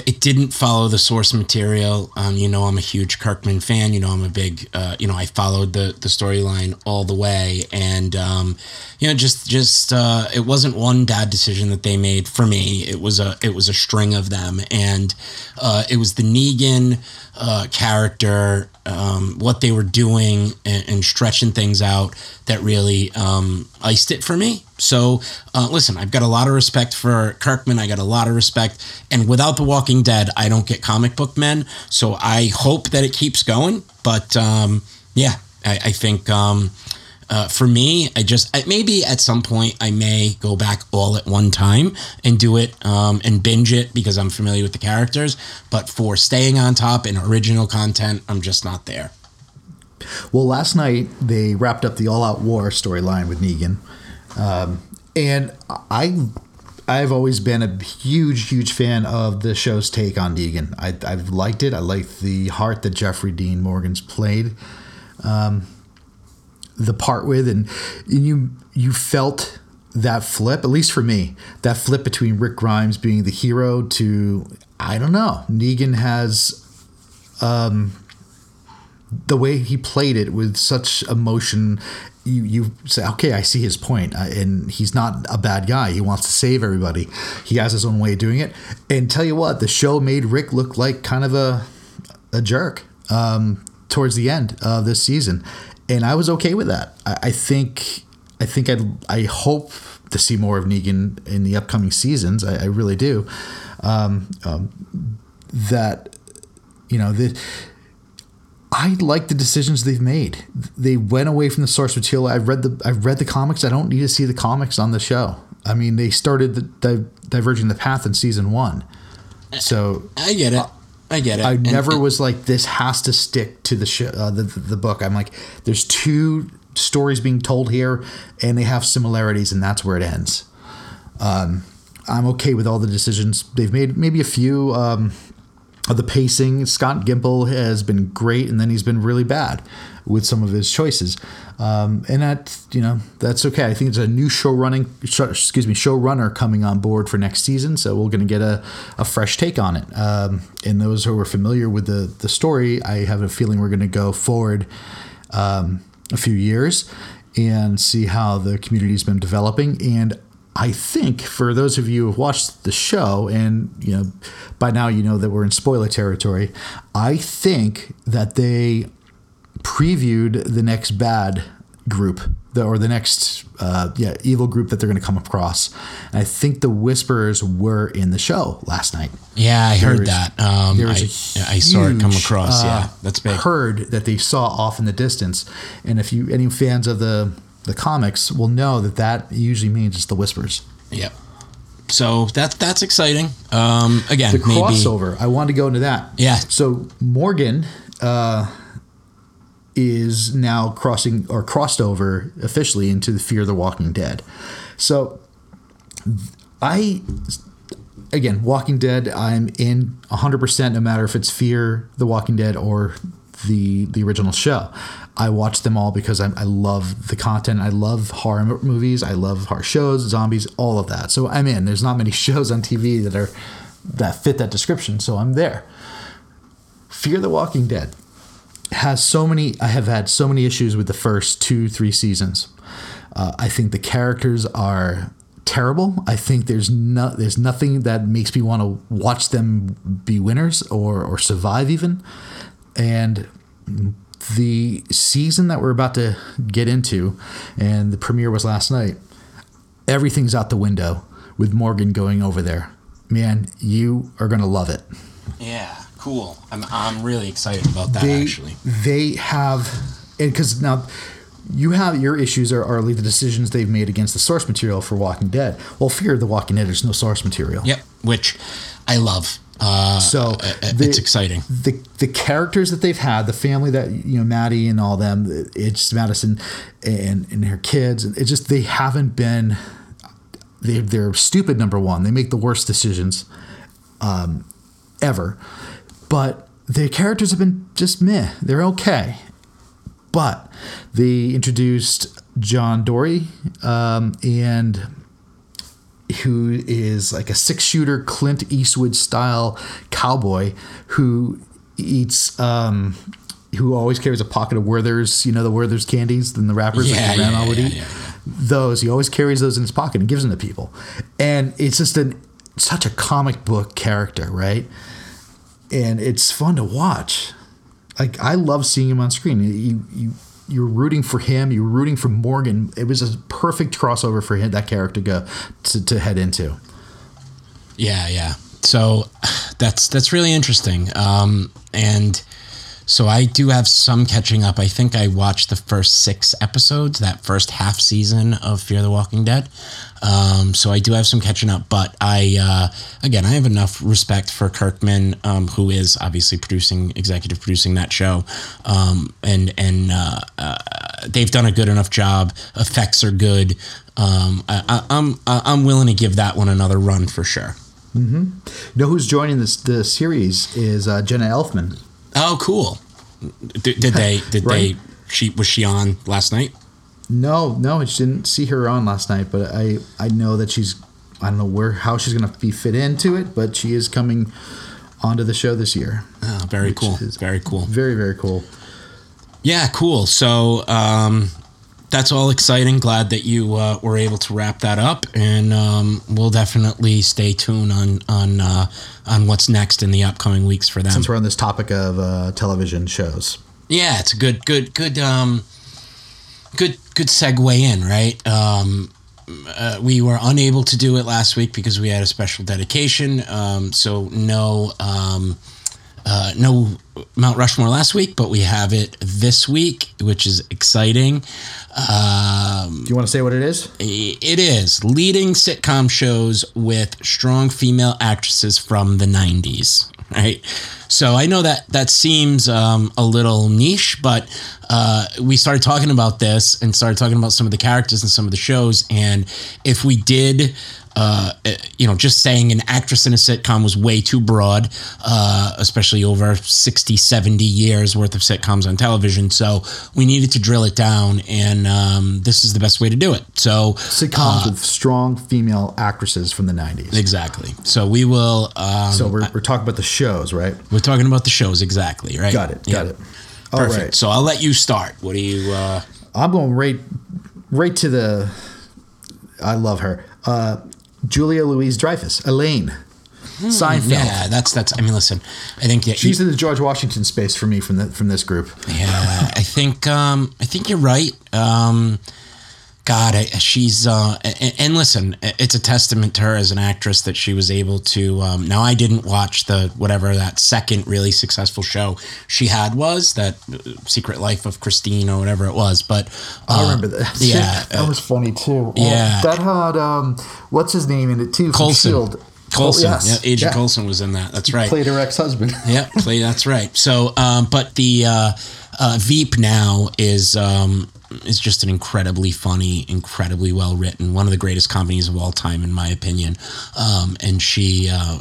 it didn't follow the source material. Um, you know, I'm a huge Kirkman fan. You know, I'm a big, uh, you know, I followed the the storyline all the way, and um, you know, just just uh, it wasn't one bad decision that they made for me. It was a it was a string of them, and uh, it was the Negan uh, character, um, what they were doing, and, and, stretching things out that really um, iced it for me. So, uh, listen, I've got a lot of respect for Kirkman. I got a lot of respect, and without The Walking Dead, I don't get comic book men. So I hope that it keeps going. But um, yeah, I, I think um, uh, for me, I just maybe at some point I may go back all at one time and do it um, and binge it because I'm familiar with the characters. But for staying on top and original content, I'm just not there. Well, last night they wrapped up the All Out War storyline with Negan, um, and I I've always been a huge, huge fan of the show's take on Negan. I, have liked it. I like the heart that Jeffrey Dean Morgan's played. Um, the part with, and, you you felt that flip, at least for me, that flip between Rick Grimes being the hero to I don't know, Negan has um, the way he played it with such emotion. You, you say, okay, I see his point, uh, and he's not a bad guy. He wants to save everybody. He has his own way of doing it. And tell you what, the show made Rick look like kind of a a jerk um, towards the end of this season, and I was okay with that. I, I think I think I I hope to see more of Negan in the upcoming seasons. I, I really do. Um, um, that you know that. I like the decisions they've made. They went away from the source material. I've read the I've read the comics. I don't need to see the comics on the show. I mean, they started the, di- diverging the path in season one. So I get it. I get it. I and, never and, was like this has to stick to the show, uh, the the book. I'm like, there's two stories being told here, and they have similarities, and that's where it ends. Um, I'm okay with all the decisions they've made. Maybe a few. Um, of the pacing, Scott Gimple has been great, and then he's been really bad with some of his choices. Um, and that you know that's okay. I think it's a new show running, excuse me, showrunner coming on board for next season, so we're going to get a, a fresh take on it. Um, and those who are familiar with the the story, I have a feeling we're going to go forward um, a few years and see how the community's been developing. And I think for those of you who've watched the show, and you know, by now you know that we're in spoiler territory. I think that they previewed the next bad group the, or the next uh, yeah evil group that they're going to come across. And I think the Whisperers were in the show last night. Yeah, I heard that. Um, there was I, huge, I saw it come across. Uh, yeah, that's big. Heard that they saw off in the distance, and if you any fans of the the comics will know that that usually means it's the Whispers. Yep. So that's that's exciting. Um, again, the crossover. Maybe, I wanted to go into that. Yeah. So Morgan. Uh, is now crossing or crossed over officially into the Fear the Walking Dead. So I again, Walking Dead, I'm in 100% no matter if it's Fear the Walking Dead or the the original show. I watch them all because I, I love the content. I love horror movies. I love horror shows, zombies, all of that. So I'm in. There's not many shows on TV that are that fit that description. So I'm there. Fear the Walking Dead has so many. I have had so many issues with the first two, three seasons. Uh, I think the characters are terrible. I think there's no there's nothing that makes me want to watch them be winners or or survive even. And the season that we're about to get into, and the premiere was last night. Everything's out the window with Morgan going over there. Man, you are gonna love it. Yeah cool. I'm I'm really excited about that. They, actually, they have, and because now you have your issues are, are like the decisions they've made against the source material for Walking Dead. Well, Fear the Walking Dead, there's no source material. Yep, which I love. Uh, so the, it's exciting. The the characters that they've had, the family that you know, Maddie and all them, it's Madison and and her kids. It's just they haven't been. They they're stupid. Number one, they make the worst decisions, um, ever. But the characters have been just meh. They're okay. but they introduced John Dorie, um, and who is like a six shooter Clint Eastwood style cowboy who eats um who always carries a pocket of Werther's, you know, the Werther's candies and the wrappers Yeah, that grandma yeah, would yeah, eat. yeah. Those he always carries those in his pocket and gives them to people. And it's just an such a comic book character, right? And it's fun to watch. Like I love seeing him on screen. You you you're rooting for him. You're rooting for Morgan. It was a perfect crossover for him, that character go to, to head into. Yeah, yeah. So that's that's really interesting. Um, and so I do have some catching up. I think I watched the first six episodes, that first half season of Fear the Walking Dead. Um, so I do have some catching up, but I uh, again I have enough respect for Kirkman, um, who is obviously producing, executive producing that show, um, and and uh, uh, they've done a good enough job. Effects are good. Um, I, I, I'm I'm willing to give that one another run for sure. You know who's joining this the series is uh, Jenna Elfman. Oh, cool. Did, did they? Did Right. they? She was she on last night? No, no, I didn't see her on last night, but I I know that she's I don't know where how she's gonna be fit into it, but she is coming onto the show this year. Oh, very cool. Very cool. Very very cool. Yeah, cool. So um, that's all exciting. Glad that you uh, were able to wrap that up, and um, we'll definitely stay tuned on on uh, on what's next in the upcoming weeks for them. Since we're on this topic of uh, television shows, Yeah, it's a good, good, good, um, good, good segue in, right? Um, uh, we were unable to do it last week because we had a special dedication. Um, so no, um, uh, no Mount Rushmore last week, but we have it this week, which is exciting. Um, do you want to say what it is? it is leading sitcom shows with strong female actresses from the 90s right so i know that that seems um, a little niche but uh, we started talking about this and started talking about some of the characters in some of the shows and if we did uh, you know, just saying an actress in a sitcom was way too broad, uh, especially over 60, 70 years worth of sitcoms on television. So we needed to drill it down, and um, this is the best way to do it. So, Sitcoms with strong female actresses from the '90s. exactly. So we will, um, So we're, we're talking about the shows, right? We're talking about the shows, exactly, right? Got it. Got it. All Perfect. right. So I'll let you start. What do you, uh, I'm going right, right to the. I love her. Uh, Julia Louis-Dreyfus, Elaine, Seinfeld. Hmm, yeah, that's, that's, I mean, listen, I think that She's in the George Washington space for me from the, from this group. Yeah, I think um, I think you're right. Um, God, I, she's uh, and, and listen, it's a testament to her as an actress that she was able to. Um, now, I didn't watch the whatever that second really successful show she had was that uh, Secret Life of Christine or whatever it was, but uh, I remember that. Yeah, that was funny too. yeah. that had um, what's his name in it too? Coulson. Shield. Coulson, Oh, yes. yeah, Agent Yeah. Coulson was in that. That's right. Played her ex-husband. yeah, play. That's right. So, um, but the uh, uh, Veep now is um, is just an incredibly funny, incredibly well written, one of the greatest comedies of all time, in my opinion. Um, and she uh,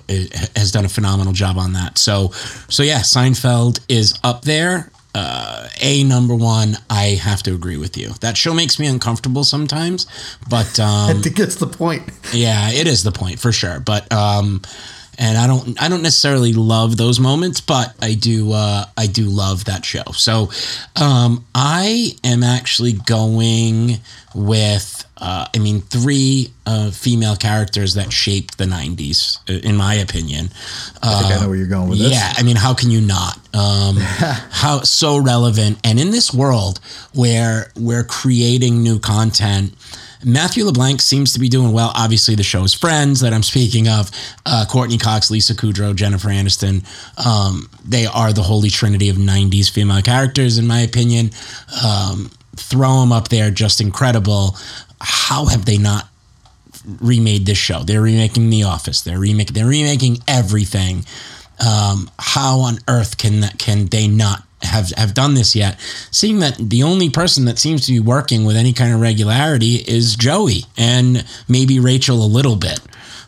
has done a phenomenal job on that. So, so yeah, Seinfeld is up there. Uh, a number one, I have to agree with you. That show makes me uncomfortable sometimes, but um, I think that's the point. yeah, it is the point for sure. But um, and I don't I don't necessarily love those moments, but I do uh, I do love that show. So um, I am actually going with uh, I mean three uh, female characters that shaped the '90s, in my opinion. I think I know where you're going with this. Yeah, I mean, how can you not? Um, how so relevant, and in this world where we're creating new content. Matthew LeBlanc seems to be doing well. Obviously, the show's Friends that I'm speaking of, uh, Courteney Cox, Lisa Kudrow, Jennifer Aniston. Um, they are the holy trinity of '90s female characters, in my opinion. Um, throw them up there, just incredible. How have they not remade this show. They're remaking The Office. They're remaking. They're remaking everything. Um, how on earth can can they not have have done this yet? Seeing that the only person that seems to be working with any kind of regularity is Joey and maybe Rachel a little bit.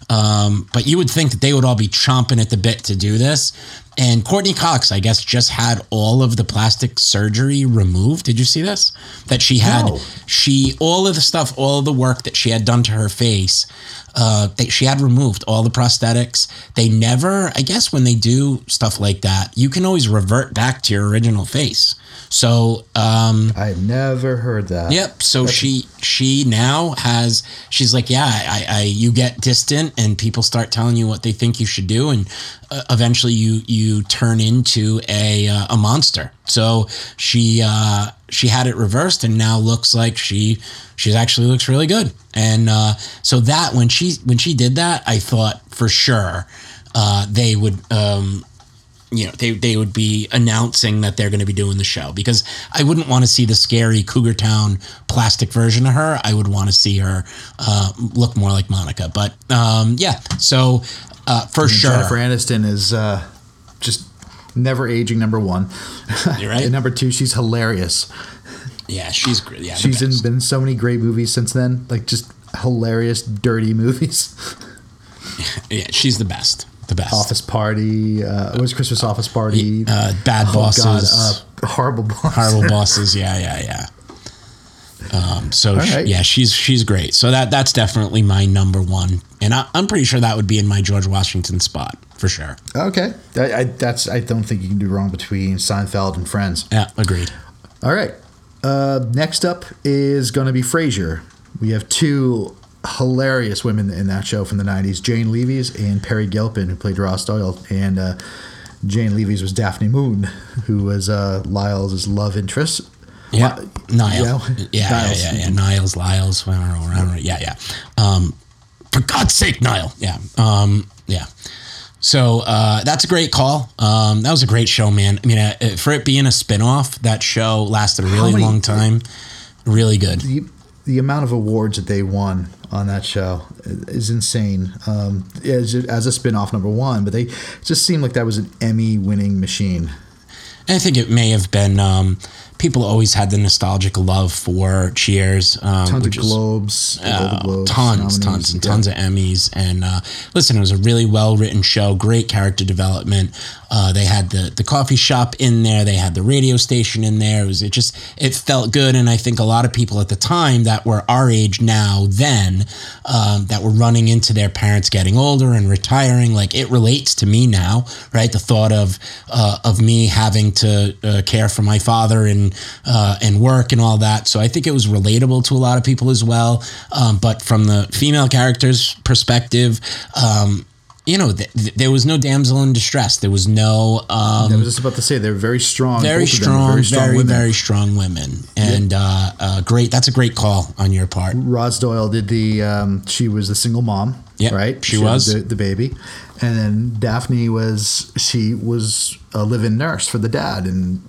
Um, but you would think that they would all be chomping at the bit to do this. And Courteney Cox, I guess, just had all of the plastic surgery removed. Did you see this? That she had, No. she all of the stuff, all of the work that she had done to her face, uh, that she had removed all the prosthetics. They never, I guess, when they do stuff like that, you can always revert back to your original face. So, um, I never heard that. Yep. So she she now has she's like yeah I, I you get distant and people start telling you what they think you should do and uh, eventually you you turn into a uh, a monster. So she uh, she had it reversed and now looks like she she actually looks really good. And uh, so that when she when she did that, I thought for sure uh, they would um, you know they, they would be announcing that they're going to be doing the show because I wouldn't want to see the scary Cougar Town plastic version of her. I would want to see her uh, look more like Monica. But um, yeah, so uh, for sure, Jennifer Aniston is uh, just never aging. Number one, You're right. and number two, she's hilarious. yeah, she's great. Yeah, She's in, been in so many great movies since then, like just hilarious, dirty movies. yeah, she's the best. The best. Office Party, uh, it was Christmas Office Party. Uh, bad Oh, bosses. God, uh, horrible bosses. horrible bosses. Yeah, yeah, yeah. Um, so right. yeah, she's she's great. So that that's definitely my number one, and I, I'm pretty sure that would be in my George Washington spot for sure. Okay, I, I, that's I don't think you can do wrong between Seinfeld and Friends. Yeah, agreed. All right. Uh, next up is going to be Frasier. We have two hilarious women in that show from the 90s Jane Leeves and Peri Gilpin, who played Roz Doyle. And uh, Jane Leeves was Daphne Moon, who was uh, Lyle's love interest. Yeah, Li- Niall. Yeah. Yeah, yeah, Niles. yeah, yeah. Niles, Lyles, I don't know, I don't know. yeah, yeah. Um, for God's sake, Niall. Yeah, um, yeah. So uh, that's a great call. Um, that was a great show, man. I mean, uh, for it being a spinoff, that show lasted a really many- long time. Really good. The, the amount of awards that they won on that show is insane. Um, as, as a spin off, number one, but they just seemed like that was an Emmy winning machine. I think it may have been. Um, people always had the nostalgic love for Cheers. Um, Tons of globes, Uh, Globes, tons, nominees. tons, and Yeah. tons of Emmys. And uh, listen, it was a really well written show, great character development. Uh, they had the the coffee shop in there, they had the radio station in there. It was it just it felt good, and I think a lot of people at the time that were our age now then um, that were running into their parents getting older and retiring, like it relates to me now, right? The thought of uh, of me having to uh, care for my father and uh, and work and all that. So I think it was relatable to a lot of people as well. Um, but from the female character's perspective, um, you know, th- th- there was no damsel in distress. There was no. Um, I was just about to say they're very strong. very them are strong, very, very, strong women, and uh, uh, great. That's a great call on your part. Roz Doyle did the. Um, she was the single mom, Yeah, right? she had was. the, the baby, and then Daphne was she was a live-in nurse for the dad, and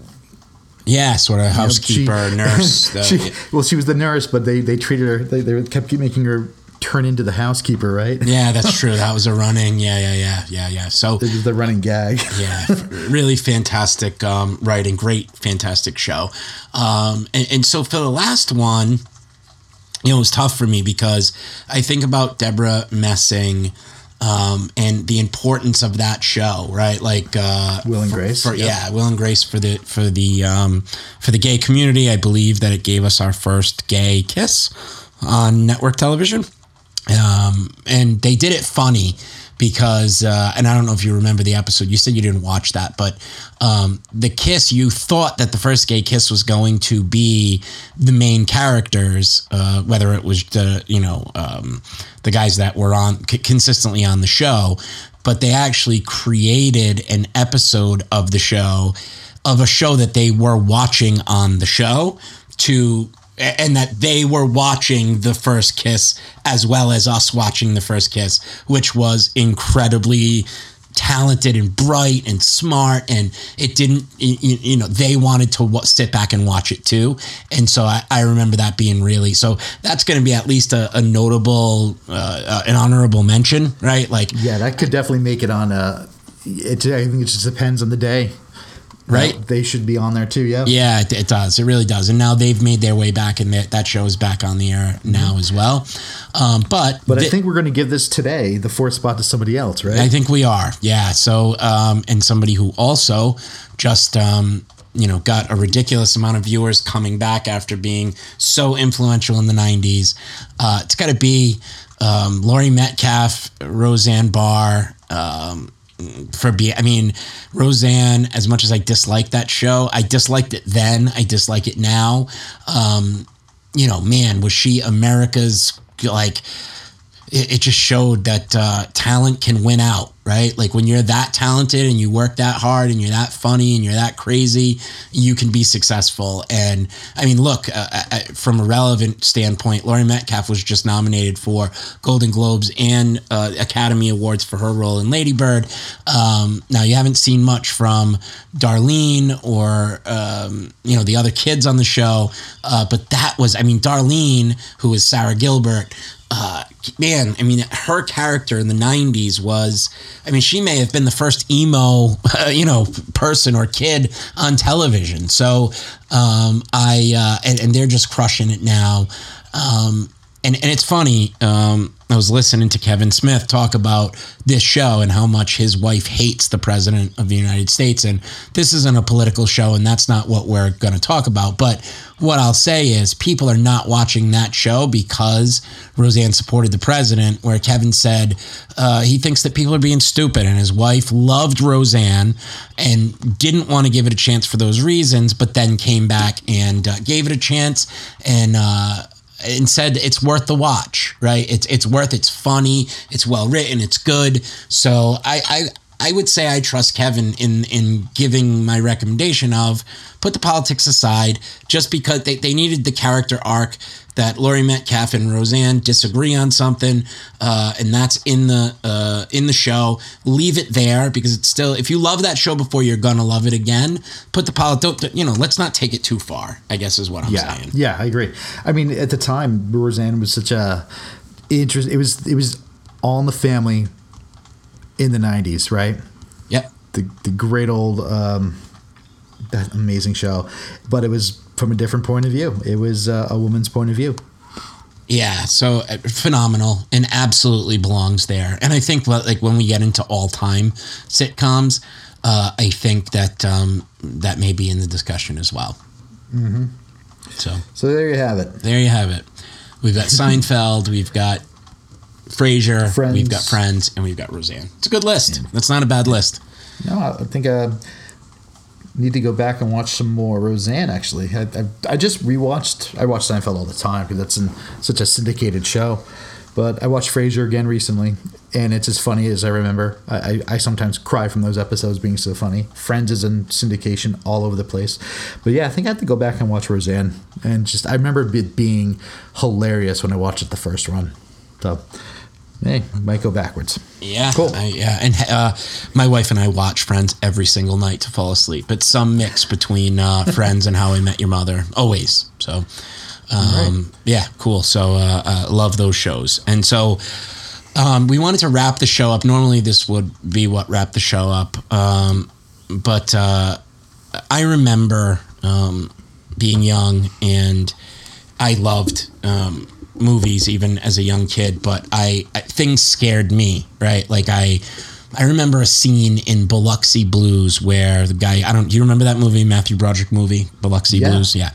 Yeah, sort of you know, housekeeper, she- nurse. the- she, well, she was the nurse, but they they treated her. They, they kept making her turn into the housekeeper, right? yeah, that's true. That was a running. Yeah, yeah, yeah, yeah, yeah. So It was the running gag. yeah, really fantastic um, writing, great, fantastic show. Um, and, and so for the last one, you know, it was tough for me because I think about Debra Messing um, and the importance of that show, right? Like uh, Will and for- Grace, for, yep. yeah, Will and Grace for the for the um, for the gay community. I believe that it gave us our first gay kiss on network television um, and they did it funny because uh, and I don't know if you remember the episode. You said you didn't watch that, but um, the kiss you thought that the first gay kiss was going to be the main characters, uh, whether it was the you know um, the guys that were on c- consistently on the show, but they actually created an episode of the show of a show that they were watching on the show to and that they were watching the first kiss as well as us watching the first kiss which was incredibly talented and bright and smart and it didn't you, you know they wanted to sit back and watch it too and so i, I remember that being really so that's going to be at least a, a notable uh, uh, an honorable mention right like Yeah, that could definitely make it on a. It, I think it just depends on the day. Right? They should be on there too. Yeah. Yeah, it, it does. It really does. And now they've made their way back, and that that show is back on the air now as well. Um, but But I think we're going to give this today the fourth spot to somebody else, right? I think we are. Yeah. So, um, and somebody who also just, um, you know, got a ridiculous amount of viewers coming back after being so influential in the 90s. Uh, it's got to be um, Laurie Metcalf, Roseanne Barr. Um, for being I mean, Roseanne. As much as I dislike that show, I disliked it then. I dislike it now. Um, you know, man, was she America's like? It, it just showed that uh, talent can win out, right? Like when you're that talented and you work that hard and you're that funny and you're that crazy, you can be successful. And I mean, look, uh, uh, from a relevant standpoint, Laurie Metcalf was just nominated for Golden Globes and uh, Academy Awards for her role in Lady Bird. Um, now, you haven't seen much from Darlene or, um, you know, the other kids on the show, uh, but that was, I mean, Darlene, who was Sara Gilbert, uh, man, I mean, her character in the '90s was, I mean, she may have been the first emo, uh, you know, person or kid on television. So, um, I uh, and, and they're just crushing it now. Um, and and it's funny. Um, I was listening to Kevin Smith talk about this show and how much his wife hates the president of the United States. And this isn't a political show, and that's not what we're going to talk about. But what I'll say is people are not watching that show because Roseanne supported the president, where Kevin said uh, he thinks that people are being stupid, and his wife loved Roseanne and didn't want to give it a chance for those reasons, but then came back and uh, gave it a chance and. Uh, and said it's worth the watch, right? It's it's worth. It's funny. It's well written. It's good. So I I I, would say I trust Kevin in in giving my recommendation of put the politics aside, just because they, they needed the character arc that Laurie Metcalf and Roseanne disagree on something, uh, and that's in the uh, in the show. Leave it there because it's still. If you love that show before, you're gonna love it again. Put the politics. You know, let's not take it too far. I guess is what I'm yeah, saying. yeah, I agree. I mean, at the time, Roseanne was such a interest. It was it was all in the family in the '90s, right? Yep. The the great old um, that amazing show, but it was from a different point of view. It was uh, a woman's point of view. Yeah, so uh, phenomenal and absolutely belongs there. And I think like when we get into all time sitcoms, uh, I think that um, that may be in the discussion as well. Mm-hmm. So So there you have it. there you have it. We've got Seinfeld, we've got Frasier, Friends. we've got Friends, and we've got Roseanne. It's a good list. That's not a bad list. No, I think I need to go back and watch some more Roseanne. Actually, I, I, I just rewatched. I watch Seinfeld all the time because that's in such a syndicated show. But I watched Frasier again recently, and it's as funny as I remember. I, I, I sometimes cry from those episodes being so funny. Friends is in syndication all over the place. But yeah, I think I have to go back and watch Roseanne. And just I remember it being hilarious when I watched it the first run. So, hey, might go backwards. Yeah, Cool. I, yeah, and uh, my wife and I watch Friends every single night to fall asleep. It's some mix between uh, Friends and How I Met Your Mother, always. So, um, yeah, cool. So, uh, uh, love those shows. And so, um, we wanted to wrap the show up. Normally, this would be what wrapped the show up, um, but uh, I remember um, being young and I loved um, movies even as a young kid, but I, I things scared me, right? Like I I remember a scene in Biloxi Blues where the guy I don't do you remember that movie Matthew Broderick movie Biloxi Yeah. Blues yeah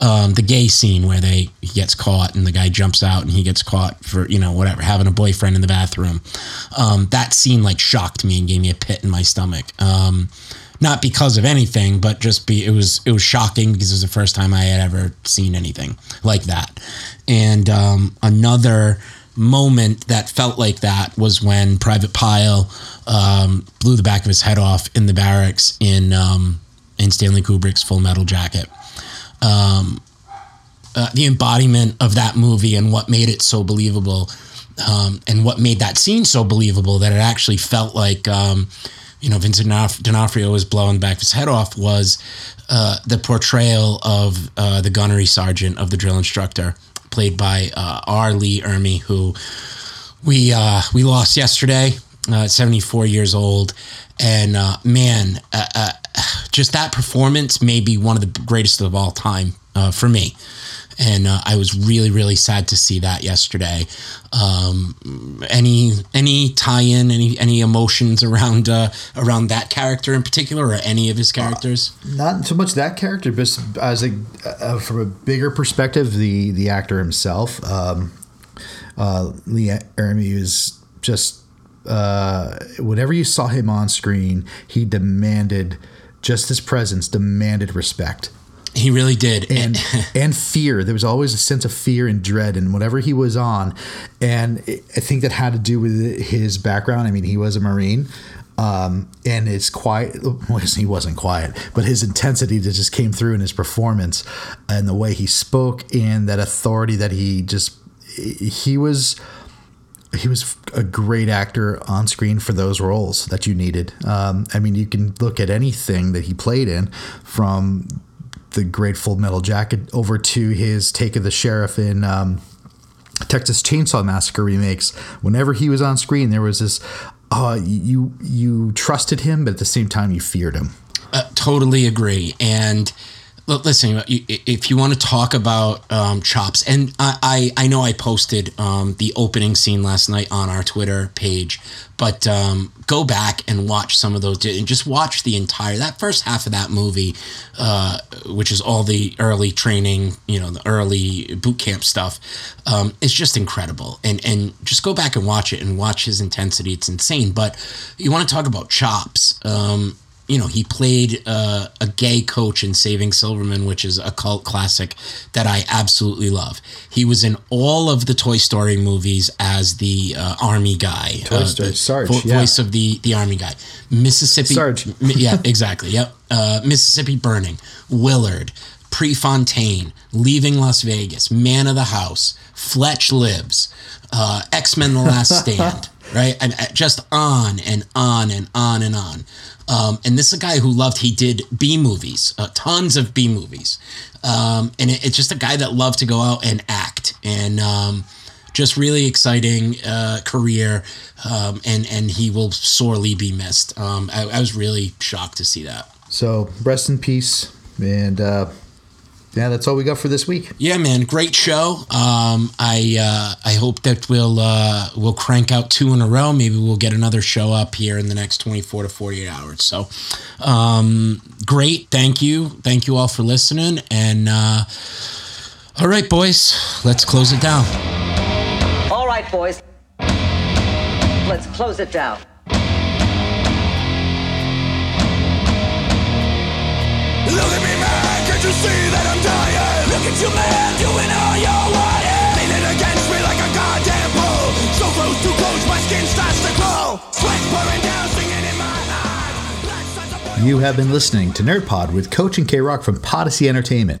um, the gay scene where they he gets caught and the guy jumps out and he gets caught for you know whatever having a boyfriend in the bathroom um, that scene like shocked me and gave me a pit in my stomach um, not because of anything, but just be it was it was shocking because it was the first time I had ever seen anything like that. And um, another moment that felt like that was when Private Pyle um, blew the back of his head off in the barracks in um, in Stanley Kubrick's Full Metal Jacket. Um, uh, the embodiment of that movie and what made it so believable, um, and what made that scene so believable that it actually felt like, um, you know, Vincent D'Onofrio was blowing back his head off was uh, the portrayal of uh, the gunnery sergeant of the drill instructor, played by uh, R. Lee Ermey, who we uh, we lost yesterday, uh, 74 years old, and uh, man, just that performance may be one of the greatest of all time for me. And uh, I was really, really sad to see that yesterday. Um, any any tie-in, any any emotions around uh, around that character in particular, or any of his characters? Not so much that character, but as a uh, from a bigger perspective, the the actor himself, um, uh, Lee Ermey is just uh, whenever you saw him on screen, he demanded just his presence demanded respect. He really did, and and fear. There was always a sense of fear and dread, and whatever he was on, and I think that had to do with his background. I mean, he was a Marine, um, and it's quiet. Well, he wasn't quiet, but his intensity that just came through in his performance, and the way he spoke, and that authority that he just he was he was a great actor on screen for those roles that you needed. Um, I mean, you can look at anything that he played in, from the great Full Metal Jacket over to his take of the sheriff in um, Texas Chainsaw Massacre remakes. Whenever he was on screen, there was this. Uh, you you trusted him, but at the same time, you feared him. Uh, totally agree, and listen, if you want to talk about um, chops, and I, I, I, know I posted um, the opening scene last night on our Twitter page, but um, go back and watch some of those, and just watch the entire that first half of that movie, uh, which is all the early training, you know, the early boot camp stuff. Um, it's just incredible, and and just go back and watch it and watch his intensity. It's insane. But you want to talk about chops um, you know, he played uh, a gay coach in Saving Silverman, which is a cult classic that I absolutely love. He was in all of the Toy Story movies as the uh, army guy, Toy uh, Story Sarge, vo- yeah. voice of the the army guy, Mississippi Sarge. yeah, exactly. Yep, uh, Mississippi Burning, Willard, Prefontaine, Leaving Las Vegas, Man of the House, Fletch Lives, uh, X Men: The Last Stand. Right? And uh, just on and on and on and on. Um, and this is a guy who loved, he did B movies, uh, tons of B movies. Um, and it, it's just a guy that loved to go out and act. And um, just really exciting uh, career. Um, and, and he will sorely be missed. Um, I, I, was really shocked to see that. So, rest in peace. And, uh, yeah, that's all we got for this week. Yeah, man, great show. Um, I uh, I hope that we'll uh, we'll crank out two in a row. Maybe we'll get another show up here in the next twenty four to forty eight hours. So, um, great. Thank you, thank you all for listening. And uh, all right, boys, let's close it down. All right, boys, let's close it down. Look at me, man, can't you see that I'm dying? Look at you, man, doing all you're wanting Leaning against me like a goddamn bull. So close, too close, my skin starts to crawl Sweat pouring down, singing in my eyes. You have been listening to Nerd Pod with Coach and K-Rock from Podyssey Entertainment.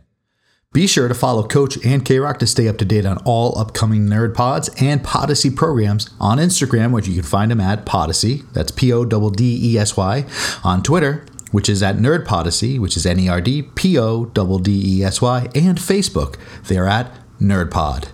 Be sure to follow Coach and K-Rock to stay up to date on all upcoming Nerd Pods and Podyssey programs on Instagram, which you can find them at Podyssey, that's P-O-D-D-E-S-Y, on Twitter, which is at Nerd Podyssey, which is N-E-R-D P-O-D-D-E-S-Y, and Facebook, they're at Nerd Pod.